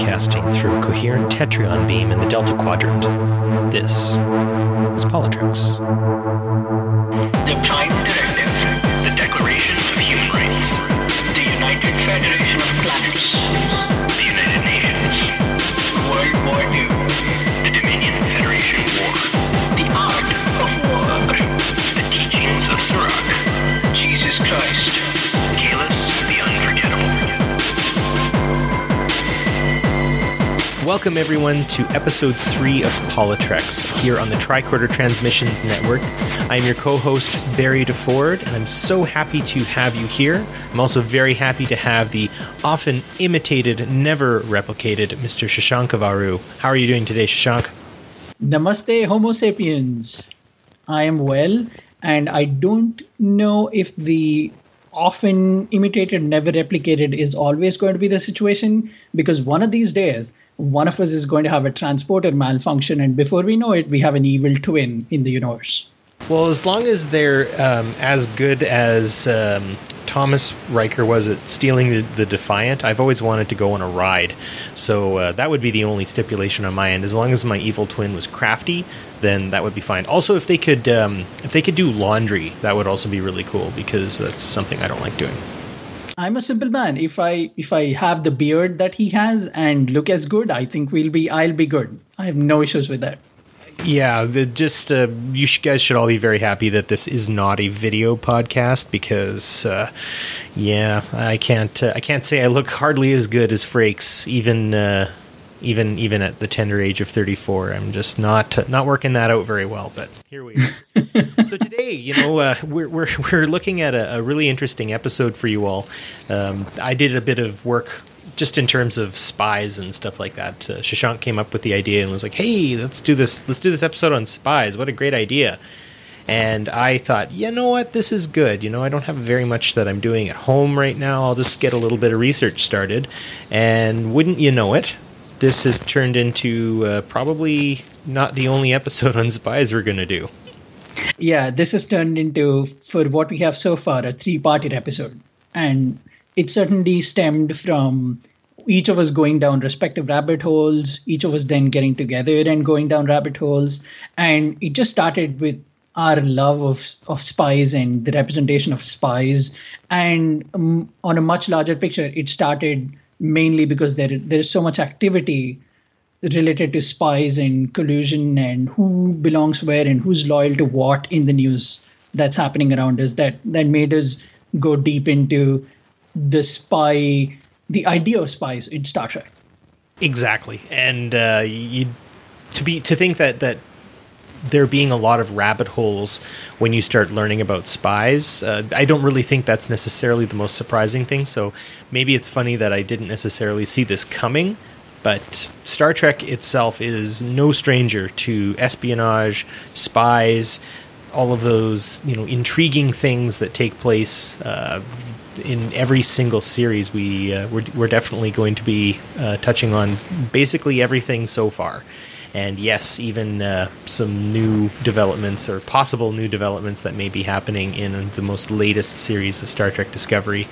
broadcasting through a coherent tetryon beam in the Delta Quadrant. This is Politreks. Welcome, everyone, to episode three of Politreks here on the Tricorder Transmissions Network. I'm your co host, Barry DeFord, and I'm so happy to have you here. I'm also very happy to have the often imitated, never replicated Mr. Shashank Avaru. How are you doing today, Shashank? Namaste, Homo sapiens. I am well, and I don't know if the often imitated, never replicated is always going to be the situation because one of these days, one of us is going to have a transporter malfunction, and before we know it, we have an evil twin in the universe. Well, as long as they're um, as good as um, Thomas Riker was at stealing the, the Defiant, I've always wanted to go on a ride. So uh, that would be the only stipulation on my end. As long as my evil twin was crafty, then that would be fine. Also, if they could, um, if they could do laundry, that would also be really cool because that's something I don't like doing. I'm a simple man. If I if I have the beard that he has and look as good, I think we'll be I'll be good. I have no issues with that. Yeah, the, just uh, you sh- guys should all be very happy that this is not a video podcast because, uh, yeah, I can't uh, I can't say I look hardly as good as Frakes even uh, even even at the tender age of 34. I'm just not not working that out very well. But here we are. so today, you know, uh, we're, we're we're looking at a, a really interesting episode for you all. Um, I did a bit of work just in terms of spies and stuff like that. Uh, Shashank came up with the idea and was like, "Hey, let's do this. Let's do this episode on spies. What a great idea!" And I thought, you know what, this is good. You know, I don't have very much that I'm doing at home right now. I'll just get a little bit of research started. And wouldn't you know it, this has turned into uh, probably not the only episode on spies we're going to do. Yeah, this has turned into, for what we have so far, a three parted episode. And it certainly stemmed from each of us going down respective rabbit holes, each of us then getting together and going down rabbit holes. And it just started with our love of, of spies and the representation of spies. And um, on a much larger picture, it started mainly because there there's so much activity related to spies and collusion and who belongs where and who's loyal to what in the news that's happening around us that that made us go deep into the spy the idea of spies in Star Trek. Exactly, and uh, you to be to think that that there being a lot of rabbit holes when you start learning about spies. Uh, I don't really think that's necessarily the most surprising thing. So maybe it's funny that I didn't necessarily see this coming. But Star Trek itself is no stranger to espionage, spies, all of those you know intriguing things that take place uh, in every single series. We uh, we're, we're definitely going to be uh, touching on basically everything so far and yes, even uh, some new developments or possible new developments that may be happening in the most latest series of Star Trek Discovery.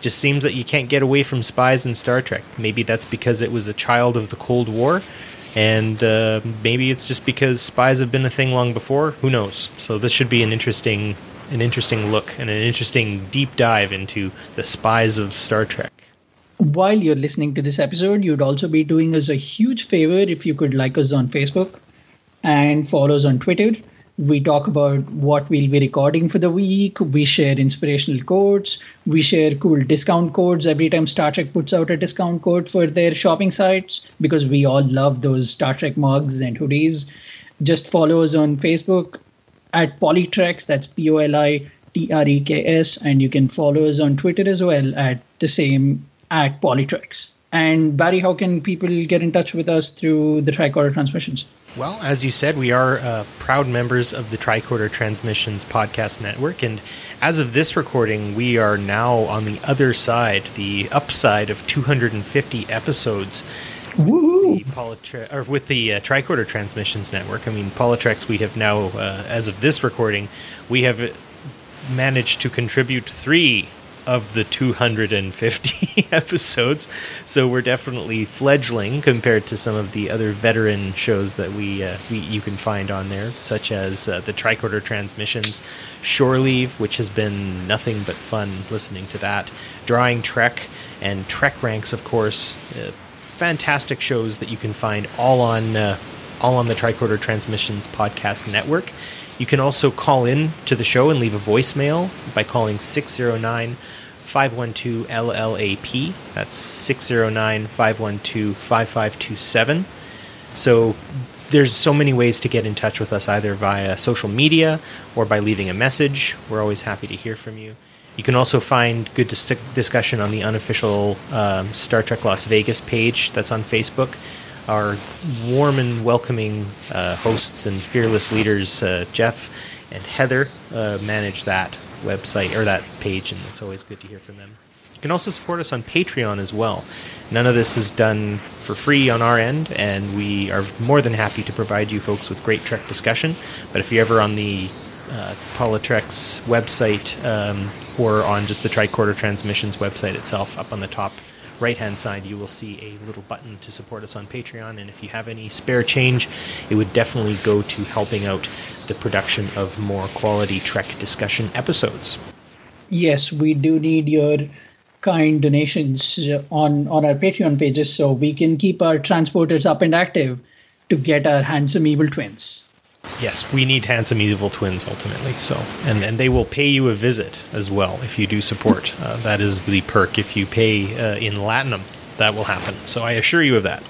Just seems that you can't get away from spies in Star Trek. Maybe that's because it was a child of the Cold War, and uh, maybe it's just because spies have been a thing long before. Who knows? So this should be an interesting, an interesting look and an interesting deep dive into the spies of Star Trek while you're listening to this episode, you'd also be doing us a huge favor if you could like us on Facebook and follow us on Twitter. We talk about what we'll be recording for the week. We share inspirational quotes. We share cool discount codes every time Star Trek puts out a discount code for their shopping sites because we all love those Star Trek mugs and hoodies. Just follow us on Facebook at Politreks. That's P O L I T R E K S. And you can follow us on Twitter as well at the same at Politreks. And Barry, how can people get in touch with us through the Tricorder Transmissions? Well, as you said, we are uh, proud members of the Tricorder Transmissions podcast network, and as of this recording, we are now on the other side, the upside of 250 episodes. The, Politre- or with the uh, Tricorder Transmissions network. I mean, Politreks, we have now, uh, as of this recording, we have managed to contribute three of the 250 episodes, so we're definitely fledgling compared to some of the other veteran shows that we, uh, we you can find on there, such as uh, the Tricorder Transmissions, Shore Leave, which has been nothing but fun listening to that, Drawing Trek, and Trek Ranks, of course. Uh, fantastic shows that you can find all on uh, all on the Tricorder Transmissions podcast network. You can also call in to the show and leave a voicemail by calling 609 512 LLAP. That's 609 512 5527. So there's so many ways to get in touch with us either via social media or by leaving a message. We're always happy to hear from you. You can also find good dis- discussion on the unofficial um, Star Trek Las Vegas page that's on Facebook. Our warm and welcoming uh, hosts and fearless leaders, uh, Jeff and Heather, uh, manage that website or that page, and it's always good to hear from them. You can also support us on Patreon as well. None of this is done for free on our end, and we are more than happy to provide you folks with great Trek discussion. But if you're ever on the uh, website um, or on just the Tricorder Transmissions website itself, up on the top right hand side, you will see a little button to support us on Patreon. And if you have any spare change, it would definitely go to helping out the production of more quality Trek discussion episodes. Yes, we do need your kind donations on, on our Patreon pages so we can keep our transporters up and active to get our handsome evil twins. Yes, we need handsome evil twins ultimately. So, and and they will pay you a visit as well if you do support. Uh, that is the perk. If you pay uh, in Latinum, that will happen. So I assure you of that.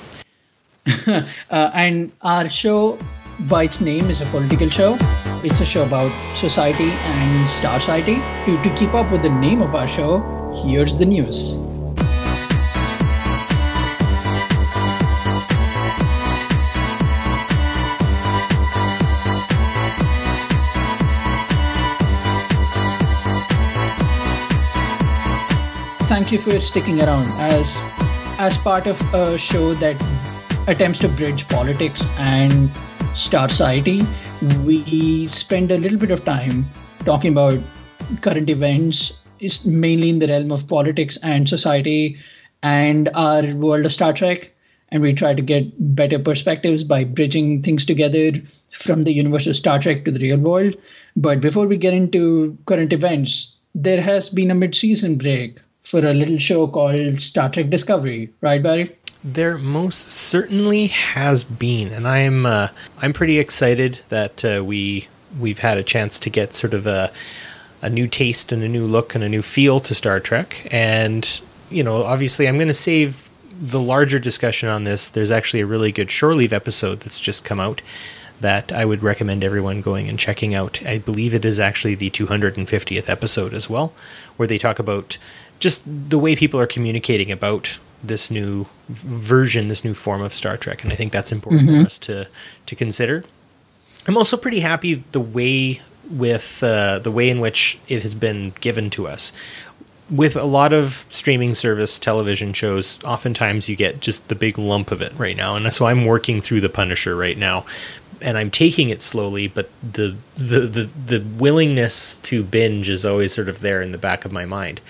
uh, and our show, by its name, is a political show. It's a show about society and Star Society. To to keep up with the name of our show, here's the news. Thank you for sticking around as as part of a show that attempts to bridge politics and star society. We spend a little bit of time talking about current events is mainly in the realm of politics and society and our world of star trek. And we try to get better perspectives by bridging things together from the universe of star trek to the real world. But before we get into current events there has been a mid-season break for a little show called Star Trek Discovery, right, Barry? There most certainly has been, and I'm uh, I'm pretty excited that uh, we we've had a chance to get sort of a a new taste and a new look and a new feel to Star Trek. And you know, obviously, I'm going to save the larger discussion on this. There's actually a really good Shore Leave episode that's just come out that I would recommend everyone going and checking out. I believe it is actually the 250th episode as well, where they talk about just the way people are communicating about this new version, this new form of Star Trek, and I think that's important mm-hmm. for us to to consider. I'm also pretty happy the way with uh, the way in which it has been given to us. With a lot of streaming service television shows, oftentimes you get just the big lump of it right now, and so I'm working through the Punisher right now, and I'm taking it slowly, but the, the the the willingness to binge is always sort of there in the back of my mind.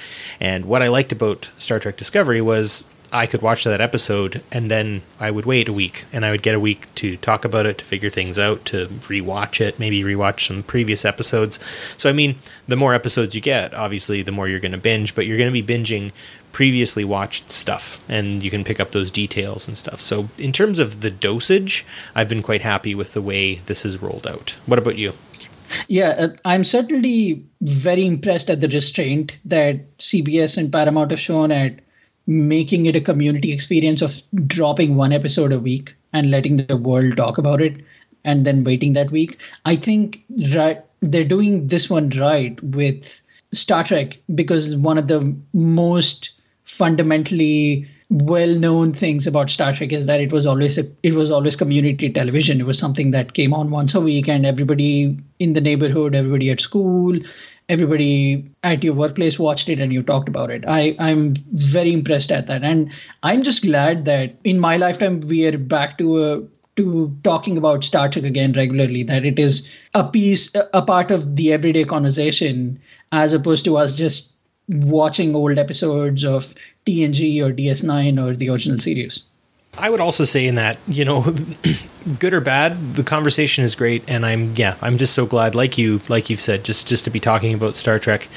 And what I liked about Star Trek Discovery was I could watch that episode and then I would wait a week and I would get a week to talk about it, to figure things out, to rewatch it, maybe rewatch some previous episodes. So I mean, the more episodes you get, obviously the more you're going to binge, but you're going to be binging previously watched stuff and you can pick up those details and stuff. So, in terms of the dosage, I've been quite happy with the way this is rolled out. What about you? Yeah, uh, I'm certainly very impressed at the restraint that CBS and Paramount have shown at making it a community experience of dropping one episode a week and letting the world talk about it and then waiting that week. I think right, they're doing this one right with Star Trek because one of the most fundamentally well-known things about Star Trek is that it was always a, it was always community television. It was something that came on once a week, and everybody in the neighborhood, everybody at school, everybody at your workplace watched it, and you talked about it. I I'm very impressed at that, and I'm just glad that in my lifetime we are back to a to talking about Star Trek again regularly, that it is a piece, a part of the everyday conversation, as opposed to us just watching old episodes of TNG or DS9 or the original series. I would also say in that, you know, good or bad, the conversation is great and I'm yeah, I'm just so glad like you like you've said just just to be talking about Star Trek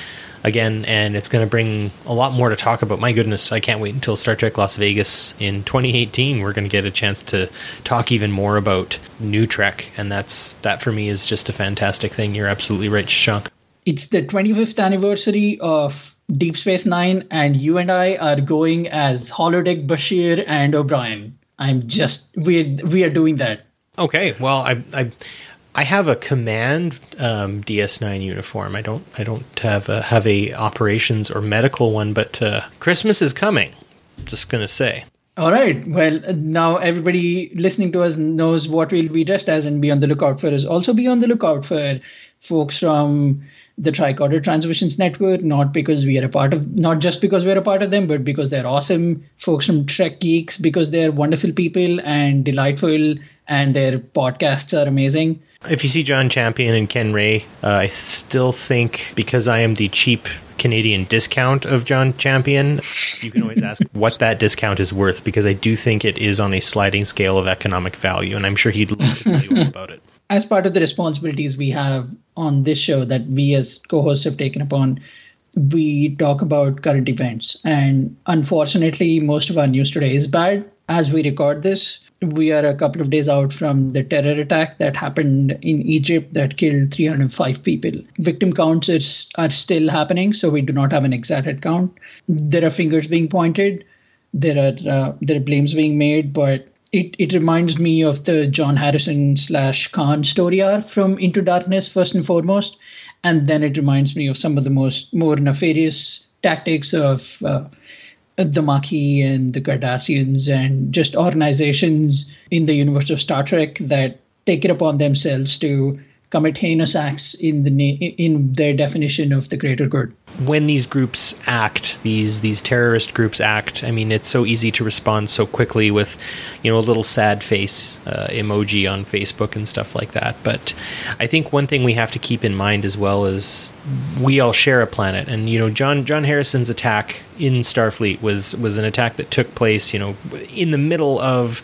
again and it's going to bring a lot more to talk about. My goodness, I can't wait until Star Trek Las Vegas in 2018 we're going to get a chance to talk even more about new Trek and that's that for me is just a fantastic thing. You're absolutely right, Shashank. It's the 25th anniversary of Deep Space Nine, and you and I are going as Holodeck Bashir and O'Brien. I'm just we we are doing that. Okay, well, I I, I have a command um, DS9 uniform. I don't I don't have a have a operations or medical one, but uh, Christmas is coming. Just gonna say. All right. Well, now everybody listening to us knows what we'll be dressed as and be on the lookout for Is Also, be on the lookout for folks from the Tricorder Transmissions Network, not because we are a part of, not just because we're a part of them, but because they're awesome folks from Trek Geeks, because they're wonderful people and delightful, and their podcasts are amazing. If you see John Champion and Ken Ray, uh, I still think because I am the cheap Canadian discount of John Champion, you can always ask what that discount is worth because I do think it is on a sliding scale of economic value, and I'm sure he'd love to tell you all about it. As part of the responsibilities we have on this show that we as co-hosts have taken upon, we talk about current events. And unfortunately, most of our news today is bad. As we record this, we are a couple of days out from the terror attack that happened in Egypt that killed 305 people. Victim counts is, are still happening, so we do not have an exact count. There are fingers being pointed, there are uh, there are blames being made, but it, it reminds me of the John Harrison slash Khan story arc from Into Darkness first and foremost, and then it reminds me of some of the most more nefarious tactics of uh, the Maquis and the Cardassians and just organizations in the universe of Star Trek that take it upon themselves to commit heinous acts in the na- in their definition of the greater good. When these groups act, these these terrorist groups act. I mean, it's so easy to respond so quickly with, you know, a little sad face uh, emoji on Facebook and stuff like that. But I think one thing we have to keep in mind as well is we all share a planet, and you know, John John Harrison's attack in Starfleet was was an attack that took place, you know, in the middle of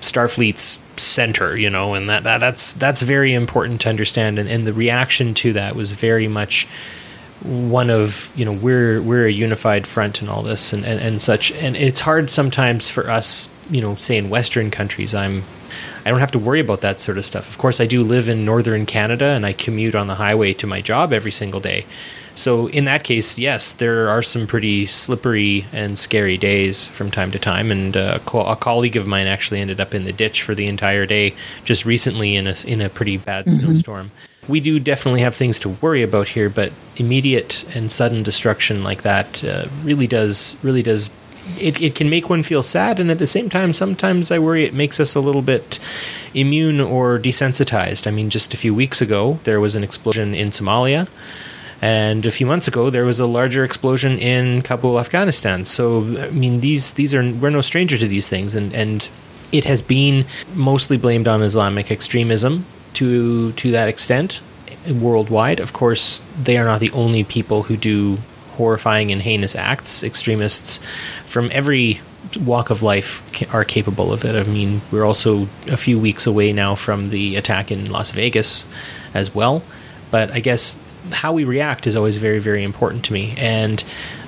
Starfleet's center, you know, and that, that that's that's very important to understand. And, and the reaction to that was very much one of you know we're we're a unified front and all this and, and, and such. And it's hard sometimes for us, you know, say in Western countries. I'm I don't have to worry about that sort of stuff. Of course, I do live in northern Canada and I commute on the highway to my job every single day. So in that case, yes, there are some pretty slippery and scary days from time to time. And uh, a colleague of mine actually ended up in the ditch for the entire day just recently in a in a pretty bad mm-hmm. snowstorm. We do definitely have things to worry about here, but immediate and sudden destruction like that uh, really does really does it, it can make one feel sad and at the same time sometimes i worry it makes us a little bit immune or desensitized i mean just a few weeks ago there was an explosion in somalia and a few months ago, there was a larger explosion in Kabul, Afghanistan. So, I mean, these these are we're no stranger to these things, and and it has been mostly blamed on Islamic extremism to to that extent worldwide. Of course, they are not the only people who do horrifying and heinous acts. Extremists from every walk of life are capable of it. I mean, we're also a few weeks away now from the attack in Las Vegas as well. But I guess how we react is always very, very important to me. And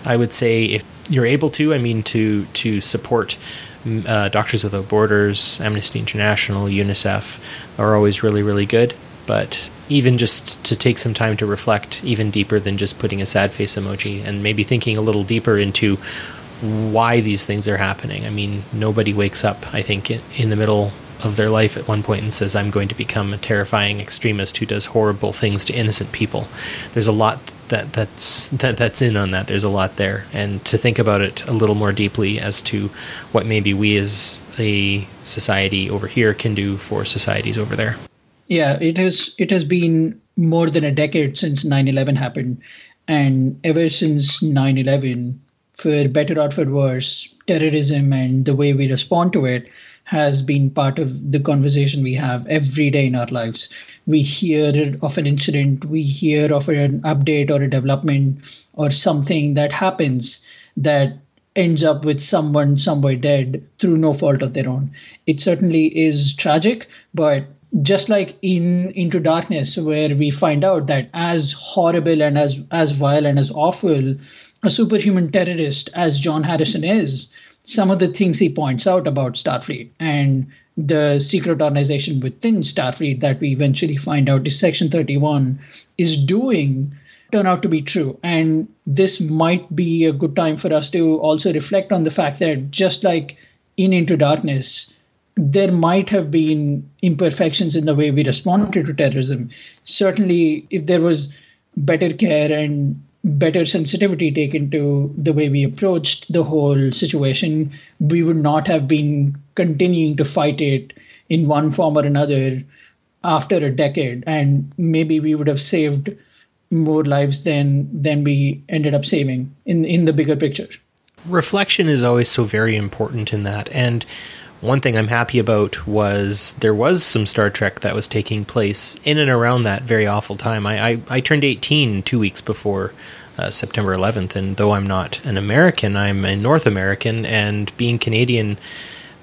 I would say if you're able to, I mean, to to support mm, uh, Doctors Without Borders, Amnesty International, UNICEF are always really, really good. But even just to take some time to reflect even deeper than just putting a sad face emoji and maybe thinking a little deeper into why these things are happening. I mean, nobody wakes up, I think, in the middle of their life at one point and says, I'm going to become a terrifying extremist who does horrible things to innocent people. There's a lot that that's that that's in on that. There's a lot there, and to think about it a little more deeply as to what maybe we as a society over here can do for societies over there. Yeah, it has it has been more than a decade since 9/11 happened, and ever since 9/11, for better or for worse, terrorism and the way we respond to it has been part of the conversation we have every day in our lives. We hear of an incident, we hear of an update or a development or something that happens that ends up with someone somewhere dead through no fault of their own. It certainly is tragic, but just like in Into Darkness, where we find out that as horrible and as as vile and as awful a superhuman terrorist as John Harrison is, some of the things he points out about Starfleet and the secret organization within Starfleet that we eventually find out is Section 31 is doing turn out to be true. And this might be a good time for us to also reflect on the fact that just like in Into Darkness, there might have been imperfections in the way we responded to terrorism. Certainly, if there was better care and better sensitivity taken to the way we approached the whole situation, we would not have been continuing to fight it in one form or another after a decade. And maybe we would have saved more lives than than we ended up saving in in the bigger picture. Reflection is always so very important in that, and one thing I'm happy about was there was some Star Trek that was taking place in and around that very awful time. I I, I turned 18 two weeks before uh, September 11th, and though I'm not an American, I'm a North American, and being Canadian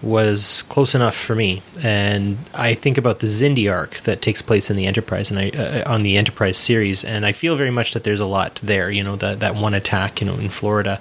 was close enough for me. And I think about the Xindi arc that takes place in the Enterprise and I uh, on the Enterprise series, and I feel very much that there's a lot there. You know, that that one attack, you know, in Florida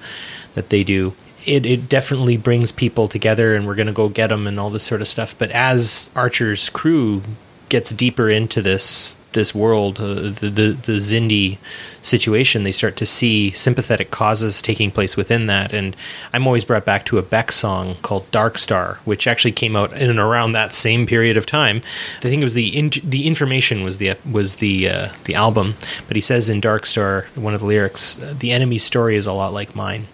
that they do. It, it definitely brings people together, and we're going to go get them and all this sort of stuff. But as Archer's crew gets deeper into this this world, uh, the, the the Xindi situation, they start to see sympathetic causes taking place within that. And I'm always brought back to a Beck song called "Dark Star," which actually came out in and around that same period of time. I think it was the in, the information was the was the uh, the album, but he says in "Dark Star," one of the lyrics, "The enemy's story is a lot like mine,"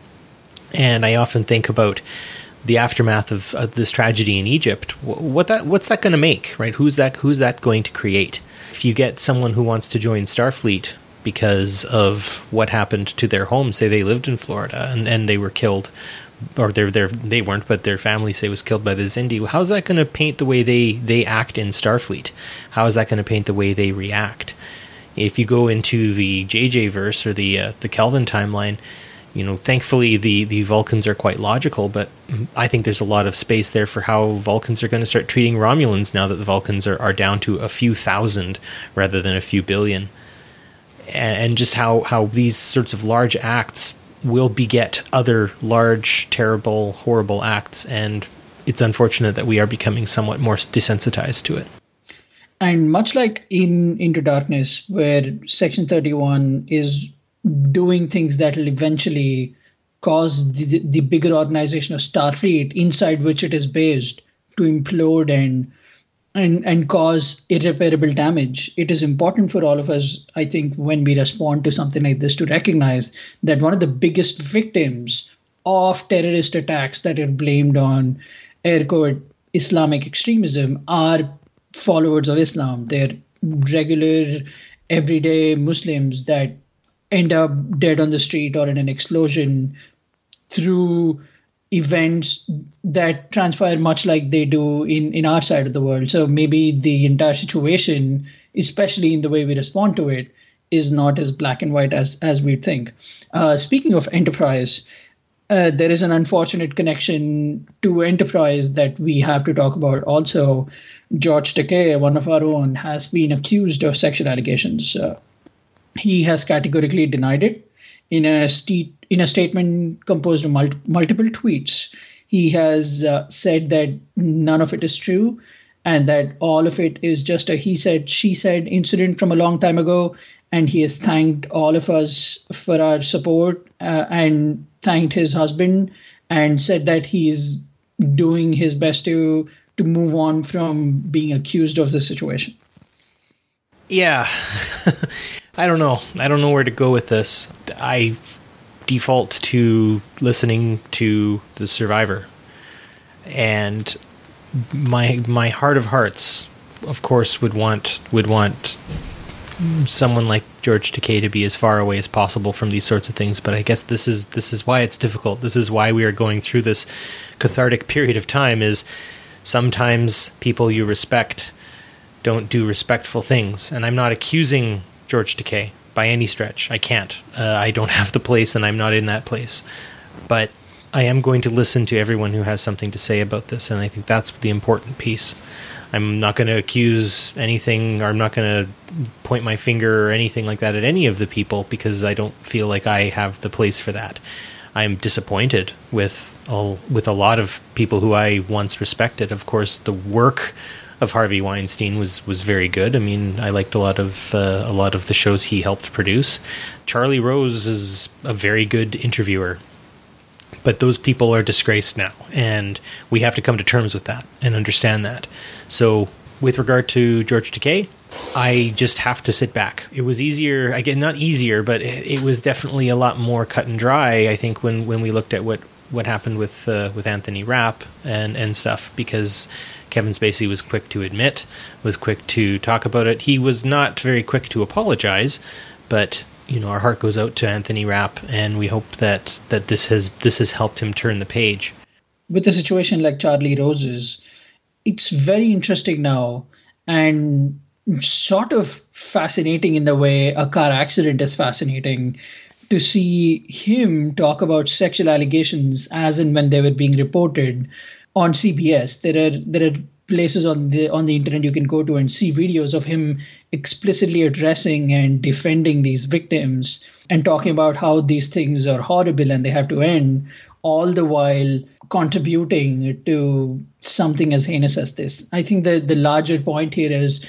and I often think about the aftermath of, this tragedy in Egypt, what that what's that going to make, right? Who's that who's that going to create? If you get someone who wants to join Starfleet because of what happened to their home, say they lived in Florida and, and they were killed, or they weren't, but their family say was killed by the Xindi. How's that going to paint the way they they act in Starfleet? How is that going to paint the way they react? If you go into the JJ verse or the uh, the Kelvin timeline you know, thankfully the the Vulcans are quite logical, but I think there's a lot of space there for how Vulcans are going to start treating Romulans now that the Vulcans are, are down to a few thousand rather than a few billion, and, just how how these sorts of large acts will beget other large, terrible, horrible acts, and it's unfortunate that we are becoming somewhat more desensitized to it. And much like in Into Darkness, where Section 31 is doing things that will eventually cause the, the bigger organization of Starfleet, inside which it is based, to implode and and and cause irreparable damage. It is important for all of us, I think, when we respond to something like this, to recognize that one of the biggest victims of terrorist attacks that are blamed on air quote Islamic extremism are followers of Islam. They're regular, everyday Muslims that end up dead on the street or in an explosion through events that transpire much like they do in, in our side of the world. So maybe the entire situation, especially in the way we respond to it, is not as black and white as as we think. Uh, speaking of enterprise, uh, there is an unfortunate connection to enterprise that we have to talk about. Also, George Takei, one of our own, has been accused of sexual allegations. Uh, he has categorically denied it. In a st- in a statement composed of mul- multiple tweets. He has uh, said that none of it is true and that all of it is just a he said she said incident from a long time ago. And he has thanked all of us for our support uh, and thanked his husband and said that he is doing his best to to move on from being accused of the situation. Yeah I don't know. I don't know where to go with this. I default to listening to the survivor. And my my heart of hearts, of course, would want would want someone like George Takei to be as far away as possible from these sorts of things. But I guess this is this is why it's difficult. This is why we are going through this cathartic period of time. Is sometimes people you respect don't do respectful things. And I'm not accusing George Takei by any stretch. I can't. Uh, I don't have the place, and I'm not in that place. But I am going to listen to everyone who has something to say about this, and I think that's the important piece. I'm not going to accuse anything, or I'm not going to point my finger or anything like that at any of the people because I don't feel like I have the place for that. I'm disappointed with all, with a lot of people who I once respected. Of course, the work of Harvey Weinstein was was very good. I mean, I liked a lot of uh, a lot of the shows he helped produce. Charlie Rose is a very good interviewer. But those people are disgraced now, and we have to come to terms with that and understand that. So, with regard to George Takei, I just have to sit back. It was easier, again, not easier, but it, it was definitely a lot more cut and dry. I think when, when we looked at what, what happened with uh, with Anthony Rapp and and stuff, because Kevin Spacey was quick to admit, was quick to talk about it. He was not very quick to apologize, but you know our heart goes out to Anthony Rapp, and we hope that that this has this has helped him turn the page. With a situation like Charlie Rose's, it's very interesting now, and sort of fascinating in the way a car accident is fascinating to see him talk about sexual allegations as and when they were being reported on CBS. There are there are places on the on the internet you can go to and see videos of him explicitly addressing and defending these victims and talking about how these things are horrible and they have to end all the while contributing to something as heinous as this i think the the larger point here is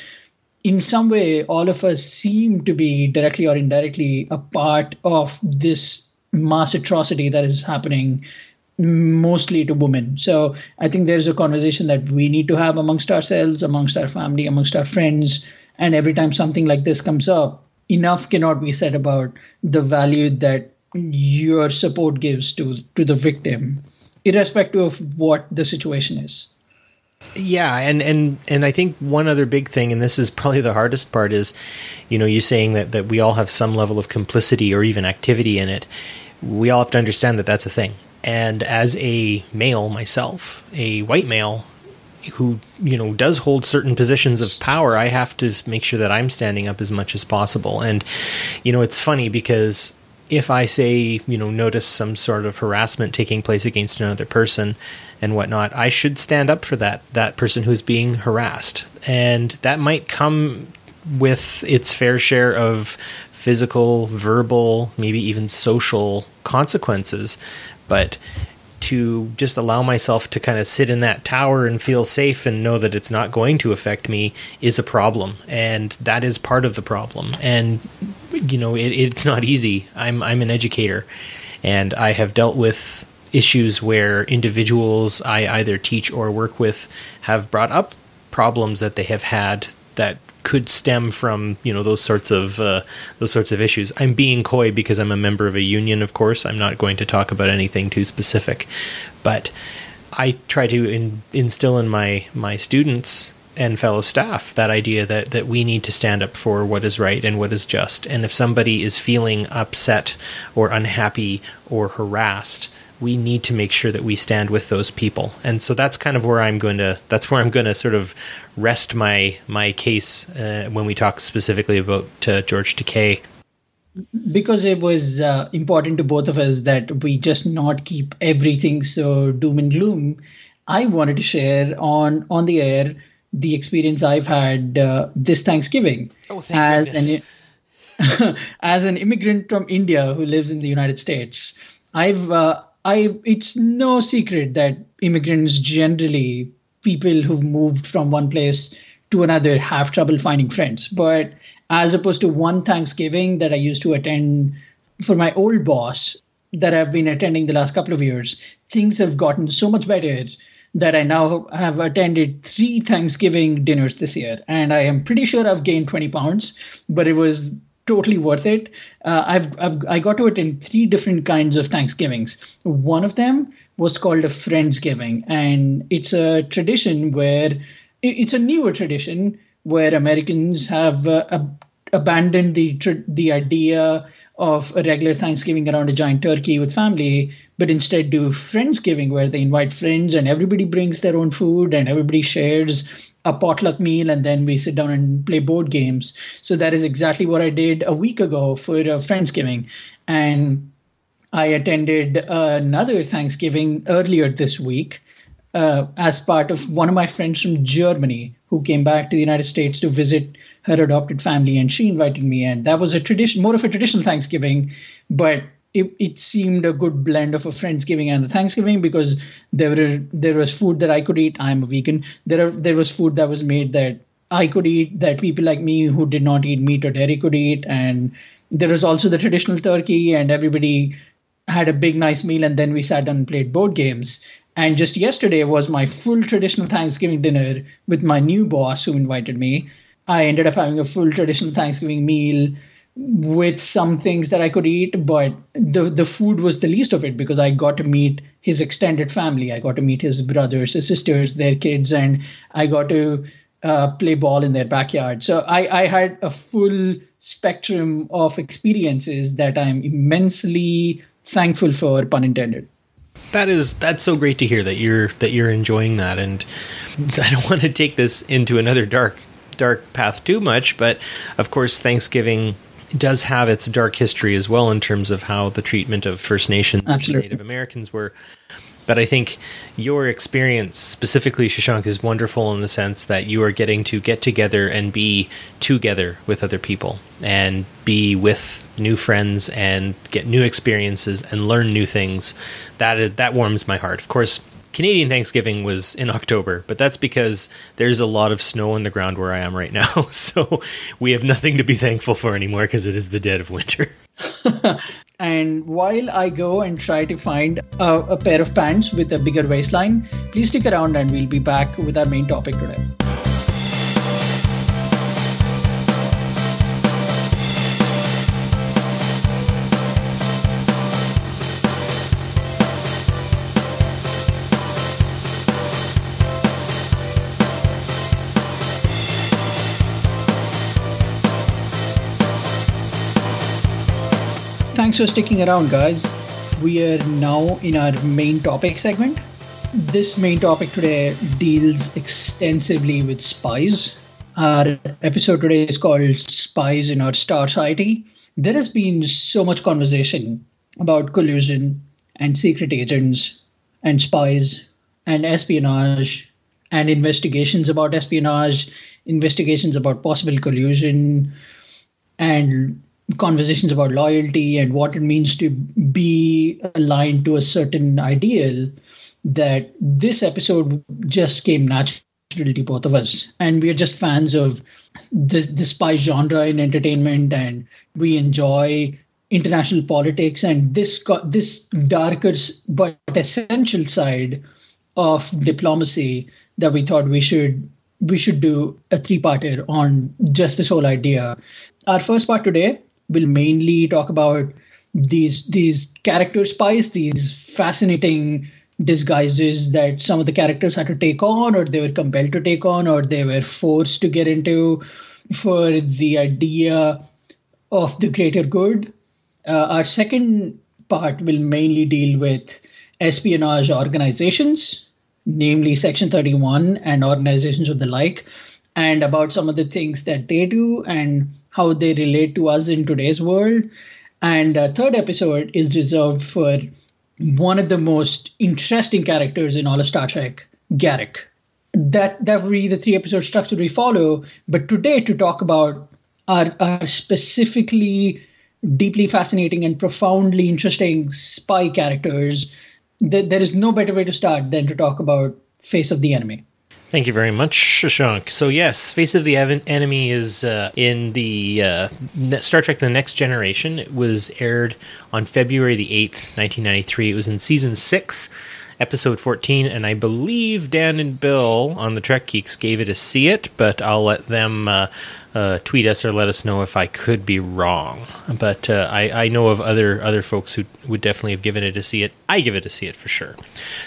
in some way all of us seem to be directly or indirectly a part of this mass atrocity that is happening mostly to women. So I think there's a conversation that we need to have amongst ourselves, amongst our family, amongst our friends. And every time something like this comes up, enough cannot be said about the value that your support gives to to the victim, irrespective of what the situation is. Yeah, and and and I think one other big thing, and this is probably the hardest part, is, you know, you saying that that we all have some level of complicity or even activity in it. We all have to understand that that's a thing and as a male myself, a white male who, you know, does hold certain positions of power, I have to make sure that I'm standing up as much as possible. And, you know, it's funny because if I say, you know, notice some sort of harassment taking place against another person and whatnot, I should stand up for that that person who's being harassed. And that might come with its fair share of physical, verbal, maybe even social consequences but to just allow myself to kind of sit in that tower and feel safe and know that it's not going to affect me is a problem and that is part of the problem. And you know it, it's not easy. I'm i'm an educator and i have dealt with issues where individuals i either teach or work with have brought up problems that they have had that could stem from you know those sorts of uh, those sorts of issues. I'm being coy because I'm a member of a union. Of course, I'm not going to talk about anything too specific, but I try to in, instill in my my students and fellow staff that idea that that we need to stand up for what is right and what is just. And if somebody is feeling upset or unhappy or harassed, we need to make sure that we stand with those people. And so that's kind of where I'm going to that's where I'm going to sort of rest my my case uh, when we talk specifically about uh, George Takei. Because it was uh, important to both of us that we just not keep everything so doom and gloom. I wanted to share on on the air the experience I've had uh, this Thanksgiving oh, as goodness. an as an immigrant from India who lives in the United States. I've uh, I it's no secret that immigrants generally people who've moved from one place to another have trouble finding friends. But as opposed to one Thanksgiving that I used to attend for my old boss that I've been attending the last couple of years, things have gotten so much better that I now have attended three Thanksgiving dinners this year. And I am pretty sure I've gained 20 pounds, but it was totally worth it. Uh, I've, I've I got to it in three different kinds of Thanksgivings. One of them was called a Friendsgiving, and it's a tradition where it's a newer tradition where Americans have uh, ab- abandoned the the idea of a regular Thanksgiving around a giant turkey with family, but instead do Friendsgiving where they invite friends and everybody brings their own food and everybody shares a potluck meal and then we sit down and play board games. So that is exactly what I did a week ago for uh, Friendsgiving. And I attended another Thanksgiving earlier this week uh, as part of one of my friends from Germany who came back to the United States to visit her adopted family, and she invited me. And that was a tradition, more of a traditional Thanksgiving, but it, it seemed a good blend of a Friendsgiving and a Thanksgiving because there were there was food that I could eat. I'm a vegan. There are, there was food that was made that I could eat that people like me who did not eat meat or dairy could eat, and there was also the traditional turkey, and everybody had a big nice meal, and then we sat down and played board games. And just yesterday was my full traditional Thanksgiving dinner with my new boss who invited me. I ended up having a full traditional Thanksgiving meal with some things that I could eat, but the the food was the least of it because I got to meet his extended family. I got to meet his brothers, his sisters, their kids, and I got to uh, play ball in their backyard. So I, I had a full spectrum of experiences that I'm immensely thankful for, pun intended. That is that's so great to hear that you're that you're enjoying that and I don't want to take this into another dark dark path too much, but of course Thanksgiving does have its dark history as well in terms of how the treatment of First Nations Absolutely. Native Americans were. But I think your experience, specifically Shashank, is wonderful in the sense that you are getting to get together and be together with other people and be with new friends and get new experiences and learn new things. That is, that warms my heart. Of course, Canadian Thanksgiving was in October, but that's because there's a lot of snow on the ground where I am right now. So we have nothing to be thankful for anymore because it is the dead of winter. And while I go and try to find a, a, pair of pants with a bigger waistline, please stick around and we'll be back with our main topic today. Thanks for sticking around, guys. We are now in our main topic segment. This main topic today deals extensively with spies. Our episode today is called Spies in Our Star Society. There has been so much conversation about collusion and secret agents and spies and espionage and investigations about espionage, investigations about possible collusion, and conversations about loyalty and what it means to be aligned to a certain ideal that this episode just came natural to both of us. And we are just fans of this the spy genre in entertainment and we enjoy international politics and this this darker but essential side of diplomacy that we thought we should we should do a three-parter on just this whole idea. Our first part today will mainly talk about these these character spies, these fascinating disguises that some of the characters had to take on, or they were compelled to take on, or they were forced to get into for the idea of the greater good. Uh, our second part will mainly deal with espionage organizations, namely Section 31 and organizations of the like, and about some of the things that they do and how they relate to us in today's world. And our third episode is reserved for one of the most interesting characters in all of Star Trek, Garak. That that will be the three episode structure we follow. But today, to talk about our, our specifically deeply fascinating and profoundly interesting spy characters, th- there is no better way to start than to talk about Face of the Enemy. Thank you very much, Shashank. So yes, Face of the Enemy is uh, in the uh, Star Trek: The Next Generation. It was aired on February the eighth, nineteen ninety three. It was in season six, episode fourteen, and I believe Dan and Bill on the Trek Geeks gave it a see it, but I'll let them. Uh, uh, tweet us or let us know if I could be wrong. But uh, I, I know of other other folks who would definitely have given it a see it. I give it a see it for sure.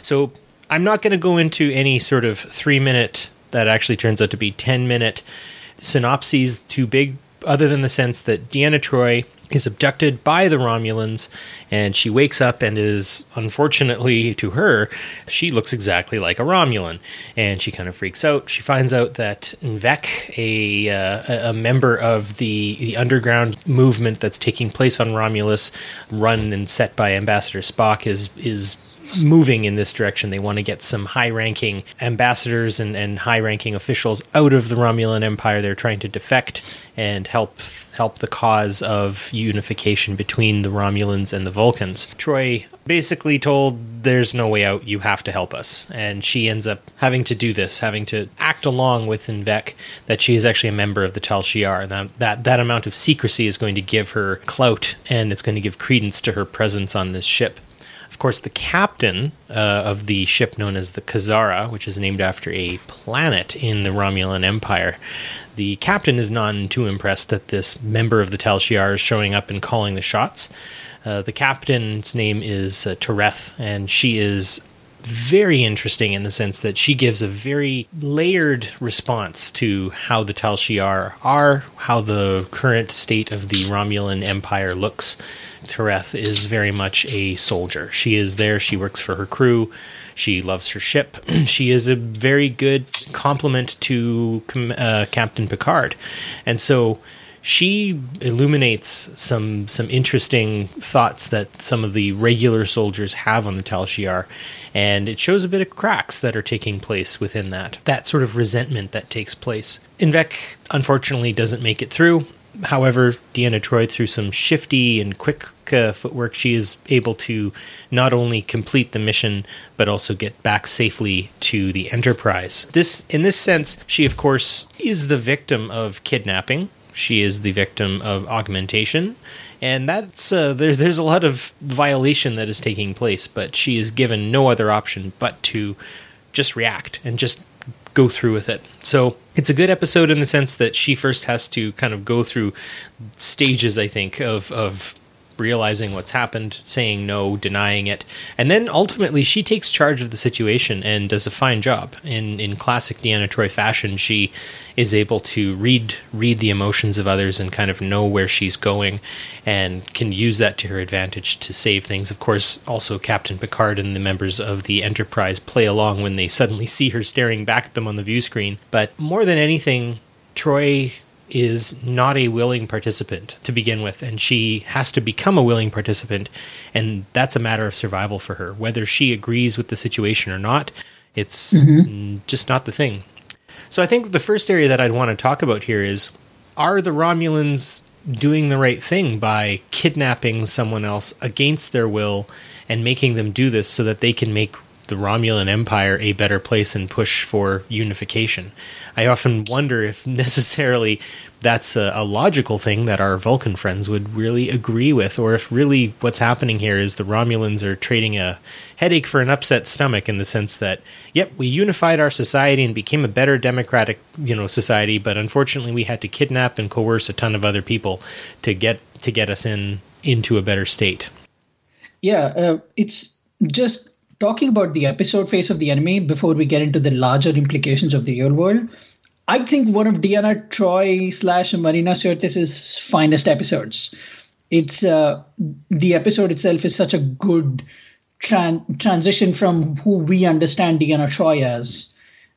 So I'm not going to go into any sort of three minute that actually turns out to be 10 minute synopses too big, other than the sense that Deanna Troi is abducted by the Romulans, and she wakes up and is, unfortunately to her, she looks exactly like a Romulan, and she kind of freaks out. She finds out that Vec, a uh, a member of the the underground movement that's taking place on Romulus, run and set by Ambassador Spock, is is moving in this direction. They want to get some high ranking ambassadors and, and high ranking officials out of the Romulan Empire. They're trying to defect and help help the cause of unification between the Romulans and the Vulcans. Troi basically told there's no way out, you have to help us. And she ends up having to do this, having to act along with N'Vek that she is actually a member of the Tal Shiar. That, that that amount of secrecy is going to give her clout and it's going to give credence to her presence on this ship. Of course, the captain uh, of the ship known as the Khazara, which is named after a planet in the Romulan Empire, the captain is none too impressed that this member of the Tal Shiar is showing up and calling the shots. Uh, the captain's name is uh, Toreth, and she is very interesting in the sense that she gives a very layered response to how the Tal Shiar are, how the current state of the Romulan Empire looks. Toreth is very much a soldier. She is there, she works for her crew, she loves her ship. she is a very good complement to uh, Captain Picard. And so she illuminates some some interesting thoughts that some of the regular soldiers have on the Tal Shiar, and it shows a bit of cracks that are taking place within that. That sort of resentment that takes place. Vec unfortunately doesn't make it through. However, Deanna Troi, through some shifty and quick uh, footwork, she is able to not only complete the mission but also get back safely to the Enterprise. This, in this sense, she of course is the victim of kidnapping. She is the victim of augmentation, and that's uh, there's there's a lot of violation that is taking place. But she is given no other option but to just react and just go through with it. So it's a good episode in the sense that she first has to kind of go through stages, I think, of of realizing what's happened, saying no, denying it, and then ultimately she takes charge of the situation and does a fine job. In in classic Deanna Troi fashion, she is able to read read the emotions of others and kind of know where she's going, and can use that to her advantage to save things. Of course, also Captain Picard and the members of the Enterprise play along when they suddenly see her staring back at them on the view screen. But more than anything, Troi is not a willing participant to begin with, and she has to become a willing participant, and that's a matter of survival for her. Whether she agrees with the situation or not, it's mm-hmm. just not the thing. So I think the first area that I'd want to talk about here is are the Romulans doing the right thing by kidnapping someone else against their will and making them do this so that they can make the Romulan Empire a better place and push for unification. I often wonder if necessarily that's a, a, logical thing that our Vulcan friends would really agree with, or if really what's happening here is the Romulans are trading a headache for an upset stomach in the sense that, yep, we unified our society and became a better democratic, you know, society, but unfortunately we had to kidnap and coerce a ton of other people to get to get us in into a better state. Yeah, uh, it's just talking about the episode Face of the Enemy before we get into the larger implications of the real world, I think one of Deanna Troi slash Marina Sirtis's finest episodes. It's uh, the episode itself is such a good tran- transition from who we understand Deanna Troi as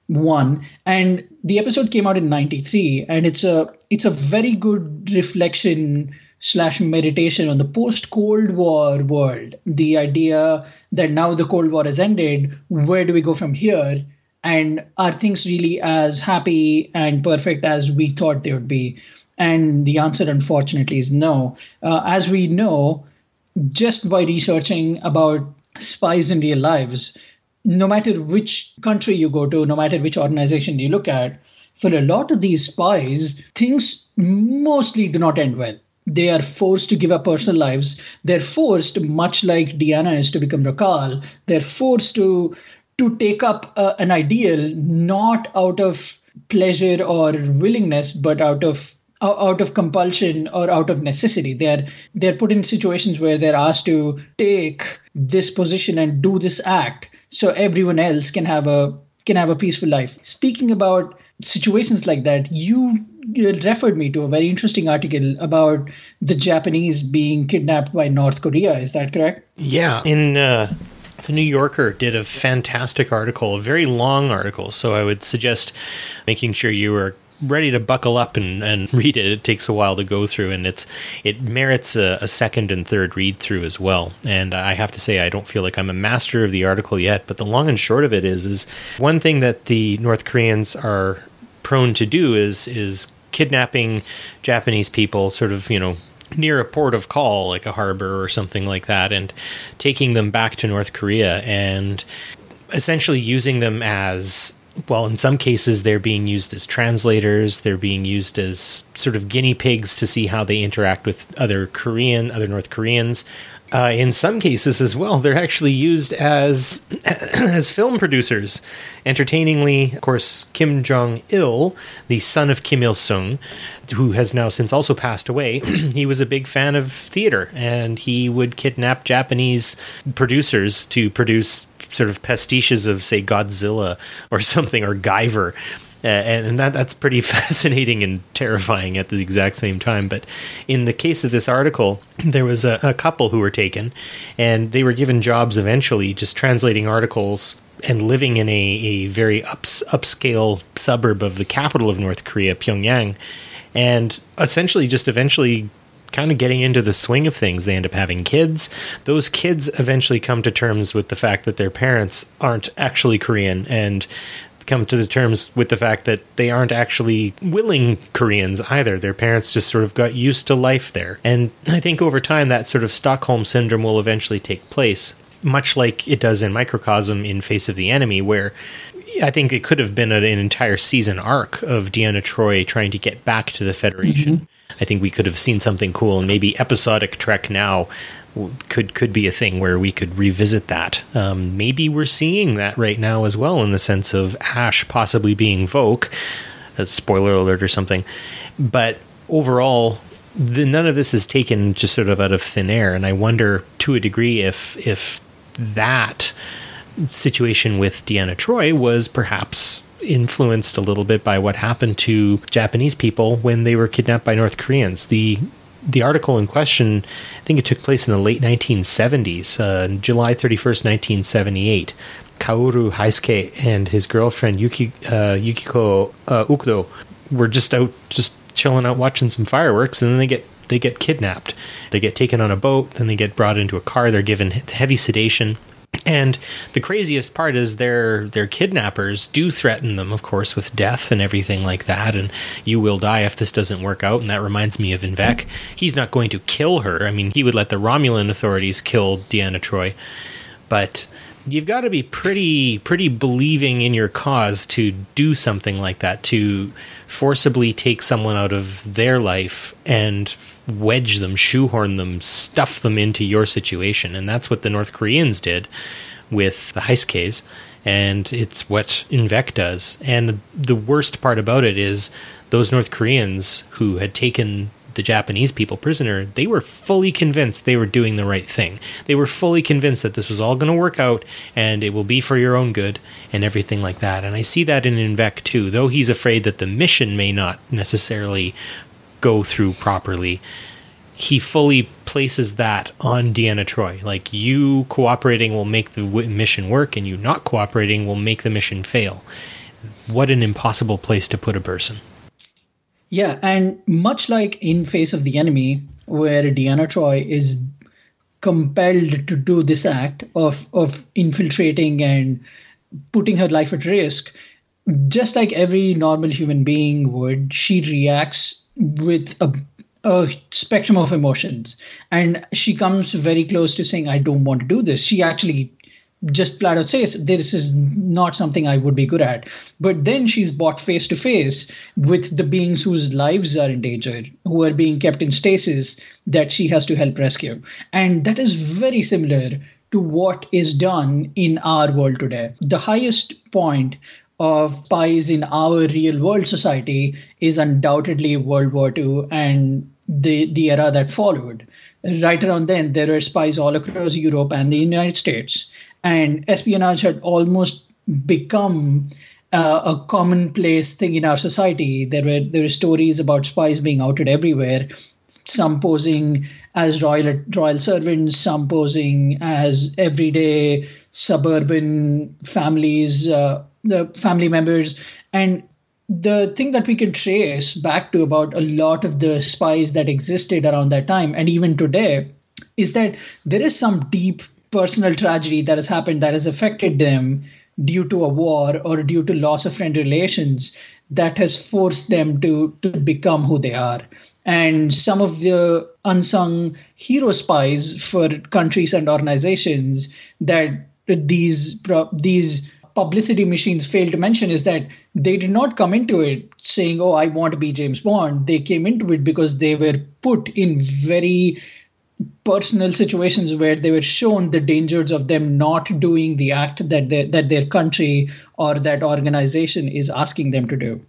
one and the episode came out in 93 and it's a it's a very good reflection slash meditation on the post Cold War world. The idea that now the Cold War has ended, where do we go from here? And are things really as happy and perfect as we thought they would be? And the answer, unfortunately, is no. Uh, as we know, just by researching about spies in real lives, no matter which country you go to, no matter which organization you look at, for a lot of these spies, things mostly do not end well they are forced to give up personal lives. They're forced, much like Deanna is to become Rakal, they're forced to to take up uh, an ideal not out of pleasure or willingness, but out of out of compulsion or out of necessity. They're they're put in situations where they're asked to take this position and do this act so everyone else can have a can have a peaceful life. Speaking about situations like that, you referred me to a very interesting article about the Japanese being kidnapped by North Korea. Is that correct? Yeah. In uh, the New Yorker did a fantastic article, a very long article. So I would suggest making sure you are ready to buckle up and, and read it. It takes a while to go through, and it's it merits a, a, second and third read through as well. And I have to say, I don't feel like I'm a master of the article yet, but the long and short of it is, is one thing that the North Koreans are prone to do is is kidnapping Japanese people, sort of you know near a port of call, like a harbor or something like that, and taking them back to North Korea and essentially using them as well, in some cases, they're being used as translators. They're being used as sort of guinea pigs to see how they interact with other Korean, other North Koreans. Uh, in some cases as well, they're actually used as as film producers. Entertainingly, of course, Kim Jong Il, the son of Kim Il Sung, who has now since also passed away, he was a big fan of theater, and he would kidnap Japanese producers to produce sort of pastiches of, say, Godzilla or something, or Guyver. Uh, and, that that's pretty fascinating and terrifying at the exact same time. But in the case of this article, there was a, a couple who were taken, and they were given jobs eventually, just translating articles and living in a, a very ups, upscale suburb of the capital of North Korea, Pyongyang, and essentially just eventually kind of getting into the swing of things. They end up having kids. Those kids eventually come to terms with the fact that their parents aren't actually Korean and come to the terms with the fact that they aren't actually willing Koreans either. Their parents just sort of got used to life there. And I think over time that sort of Stockholm syndrome will eventually take place, much like it does in Microcosm in Face of the Enemy, where I think it could have been an entire season arc of Deanna Troi trying to get back to the Federation. Mm-hmm. I think we could have seen something cool, and maybe episodic Trek now could could be a thing where we could revisit that. Um, maybe we're seeing that right now as well, in the sense of Ash possibly being Voq. A spoiler alert or something, but overall, the, none of this is taken just sort of out of thin air, and I wonder to a degree if if that situation with Deanna Troi was perhaps influenced a little bit by what happened to Japanese people when they were kidnapped by North Koreans. The the article in question, I think it took place in the late 1970s, uh, July 31st, 1978. Kaoru Hasuike and his girlfriend Yuki, uh, Yukiko uh, Okudo were just out, just chilling out, watching some fireworks, and then they get they get kidnapped. They get taken on a boat, then they get brought into a car. They're given heavy sedation, and the craziest part is their their kidnappers do threaten them, of course, with death and everything like that. And you will die if this doesn't work out. And that reminds me of N'Vek. He's not going to kill her. I mean, he would let the Romulan authorities kill Deanna Troi, but you've got to be pretty pretty believing in your cause to do something like that to forcibly take someone out of their life and wedge them, shoehorn them, stuff them into your situation. And that's what the North Koreans did with the Hasuikes. And it's what N'Vek does. And the worst part about it is those North Koreans who had taken the Japanese people prisoner, they were fully convinced they were doing the right thing. They were fully convinced that this was all going to work out and it will be for your own good and everything like that. And I see that in N'Vek too, though he's afraid that the mission may not necessarily go through properly. He fully places that on Deanna Troi. Like, you cooperating will make the mission work, and you not cooperating will make the mission fail. What an impossible place to put a person. Yeah, and much like in Face of the Enemy, where Deanna Troi is compelled to do this act of of infiltrating and putting her life at risk, just like every normal human being would, she reacts with a a spectrum of emotions and she comes very close to saying i don't want to do this she actually just flat out says this is not something I would be good at. But then she's brought face to face with the beings whose lives are endangered, who are being kept in stasis that she has to help rescue. And that is very similar to what is done in our world today. The highest point of spies in our real world society is undoubtedly World War II and the, the era that followed. Right around then, there were spies all across Europe and the United States and espionage had almost become uh, a commonplace thing in our society. There were there were stories about spies being outed everywhere. Some posing as royal royal servants, some posing as everyday suburban families, uh, the family members, and the thing that we can trace back to about a lot of the spies that existed around that time and even today is that there is some deep personal tragedy that has happened that has affected them due to a war or due to loss of friend relations that has forced them to to become who they are. And some of the unsung hero spies for countries and organizations that these these publicity machines fail to mention is that they did not come into it saying oh i want to be james bond they came into it because they were put in very personal situations where they were shown the dangers of them not doing the act that they, that their country or that organization is asking them to do.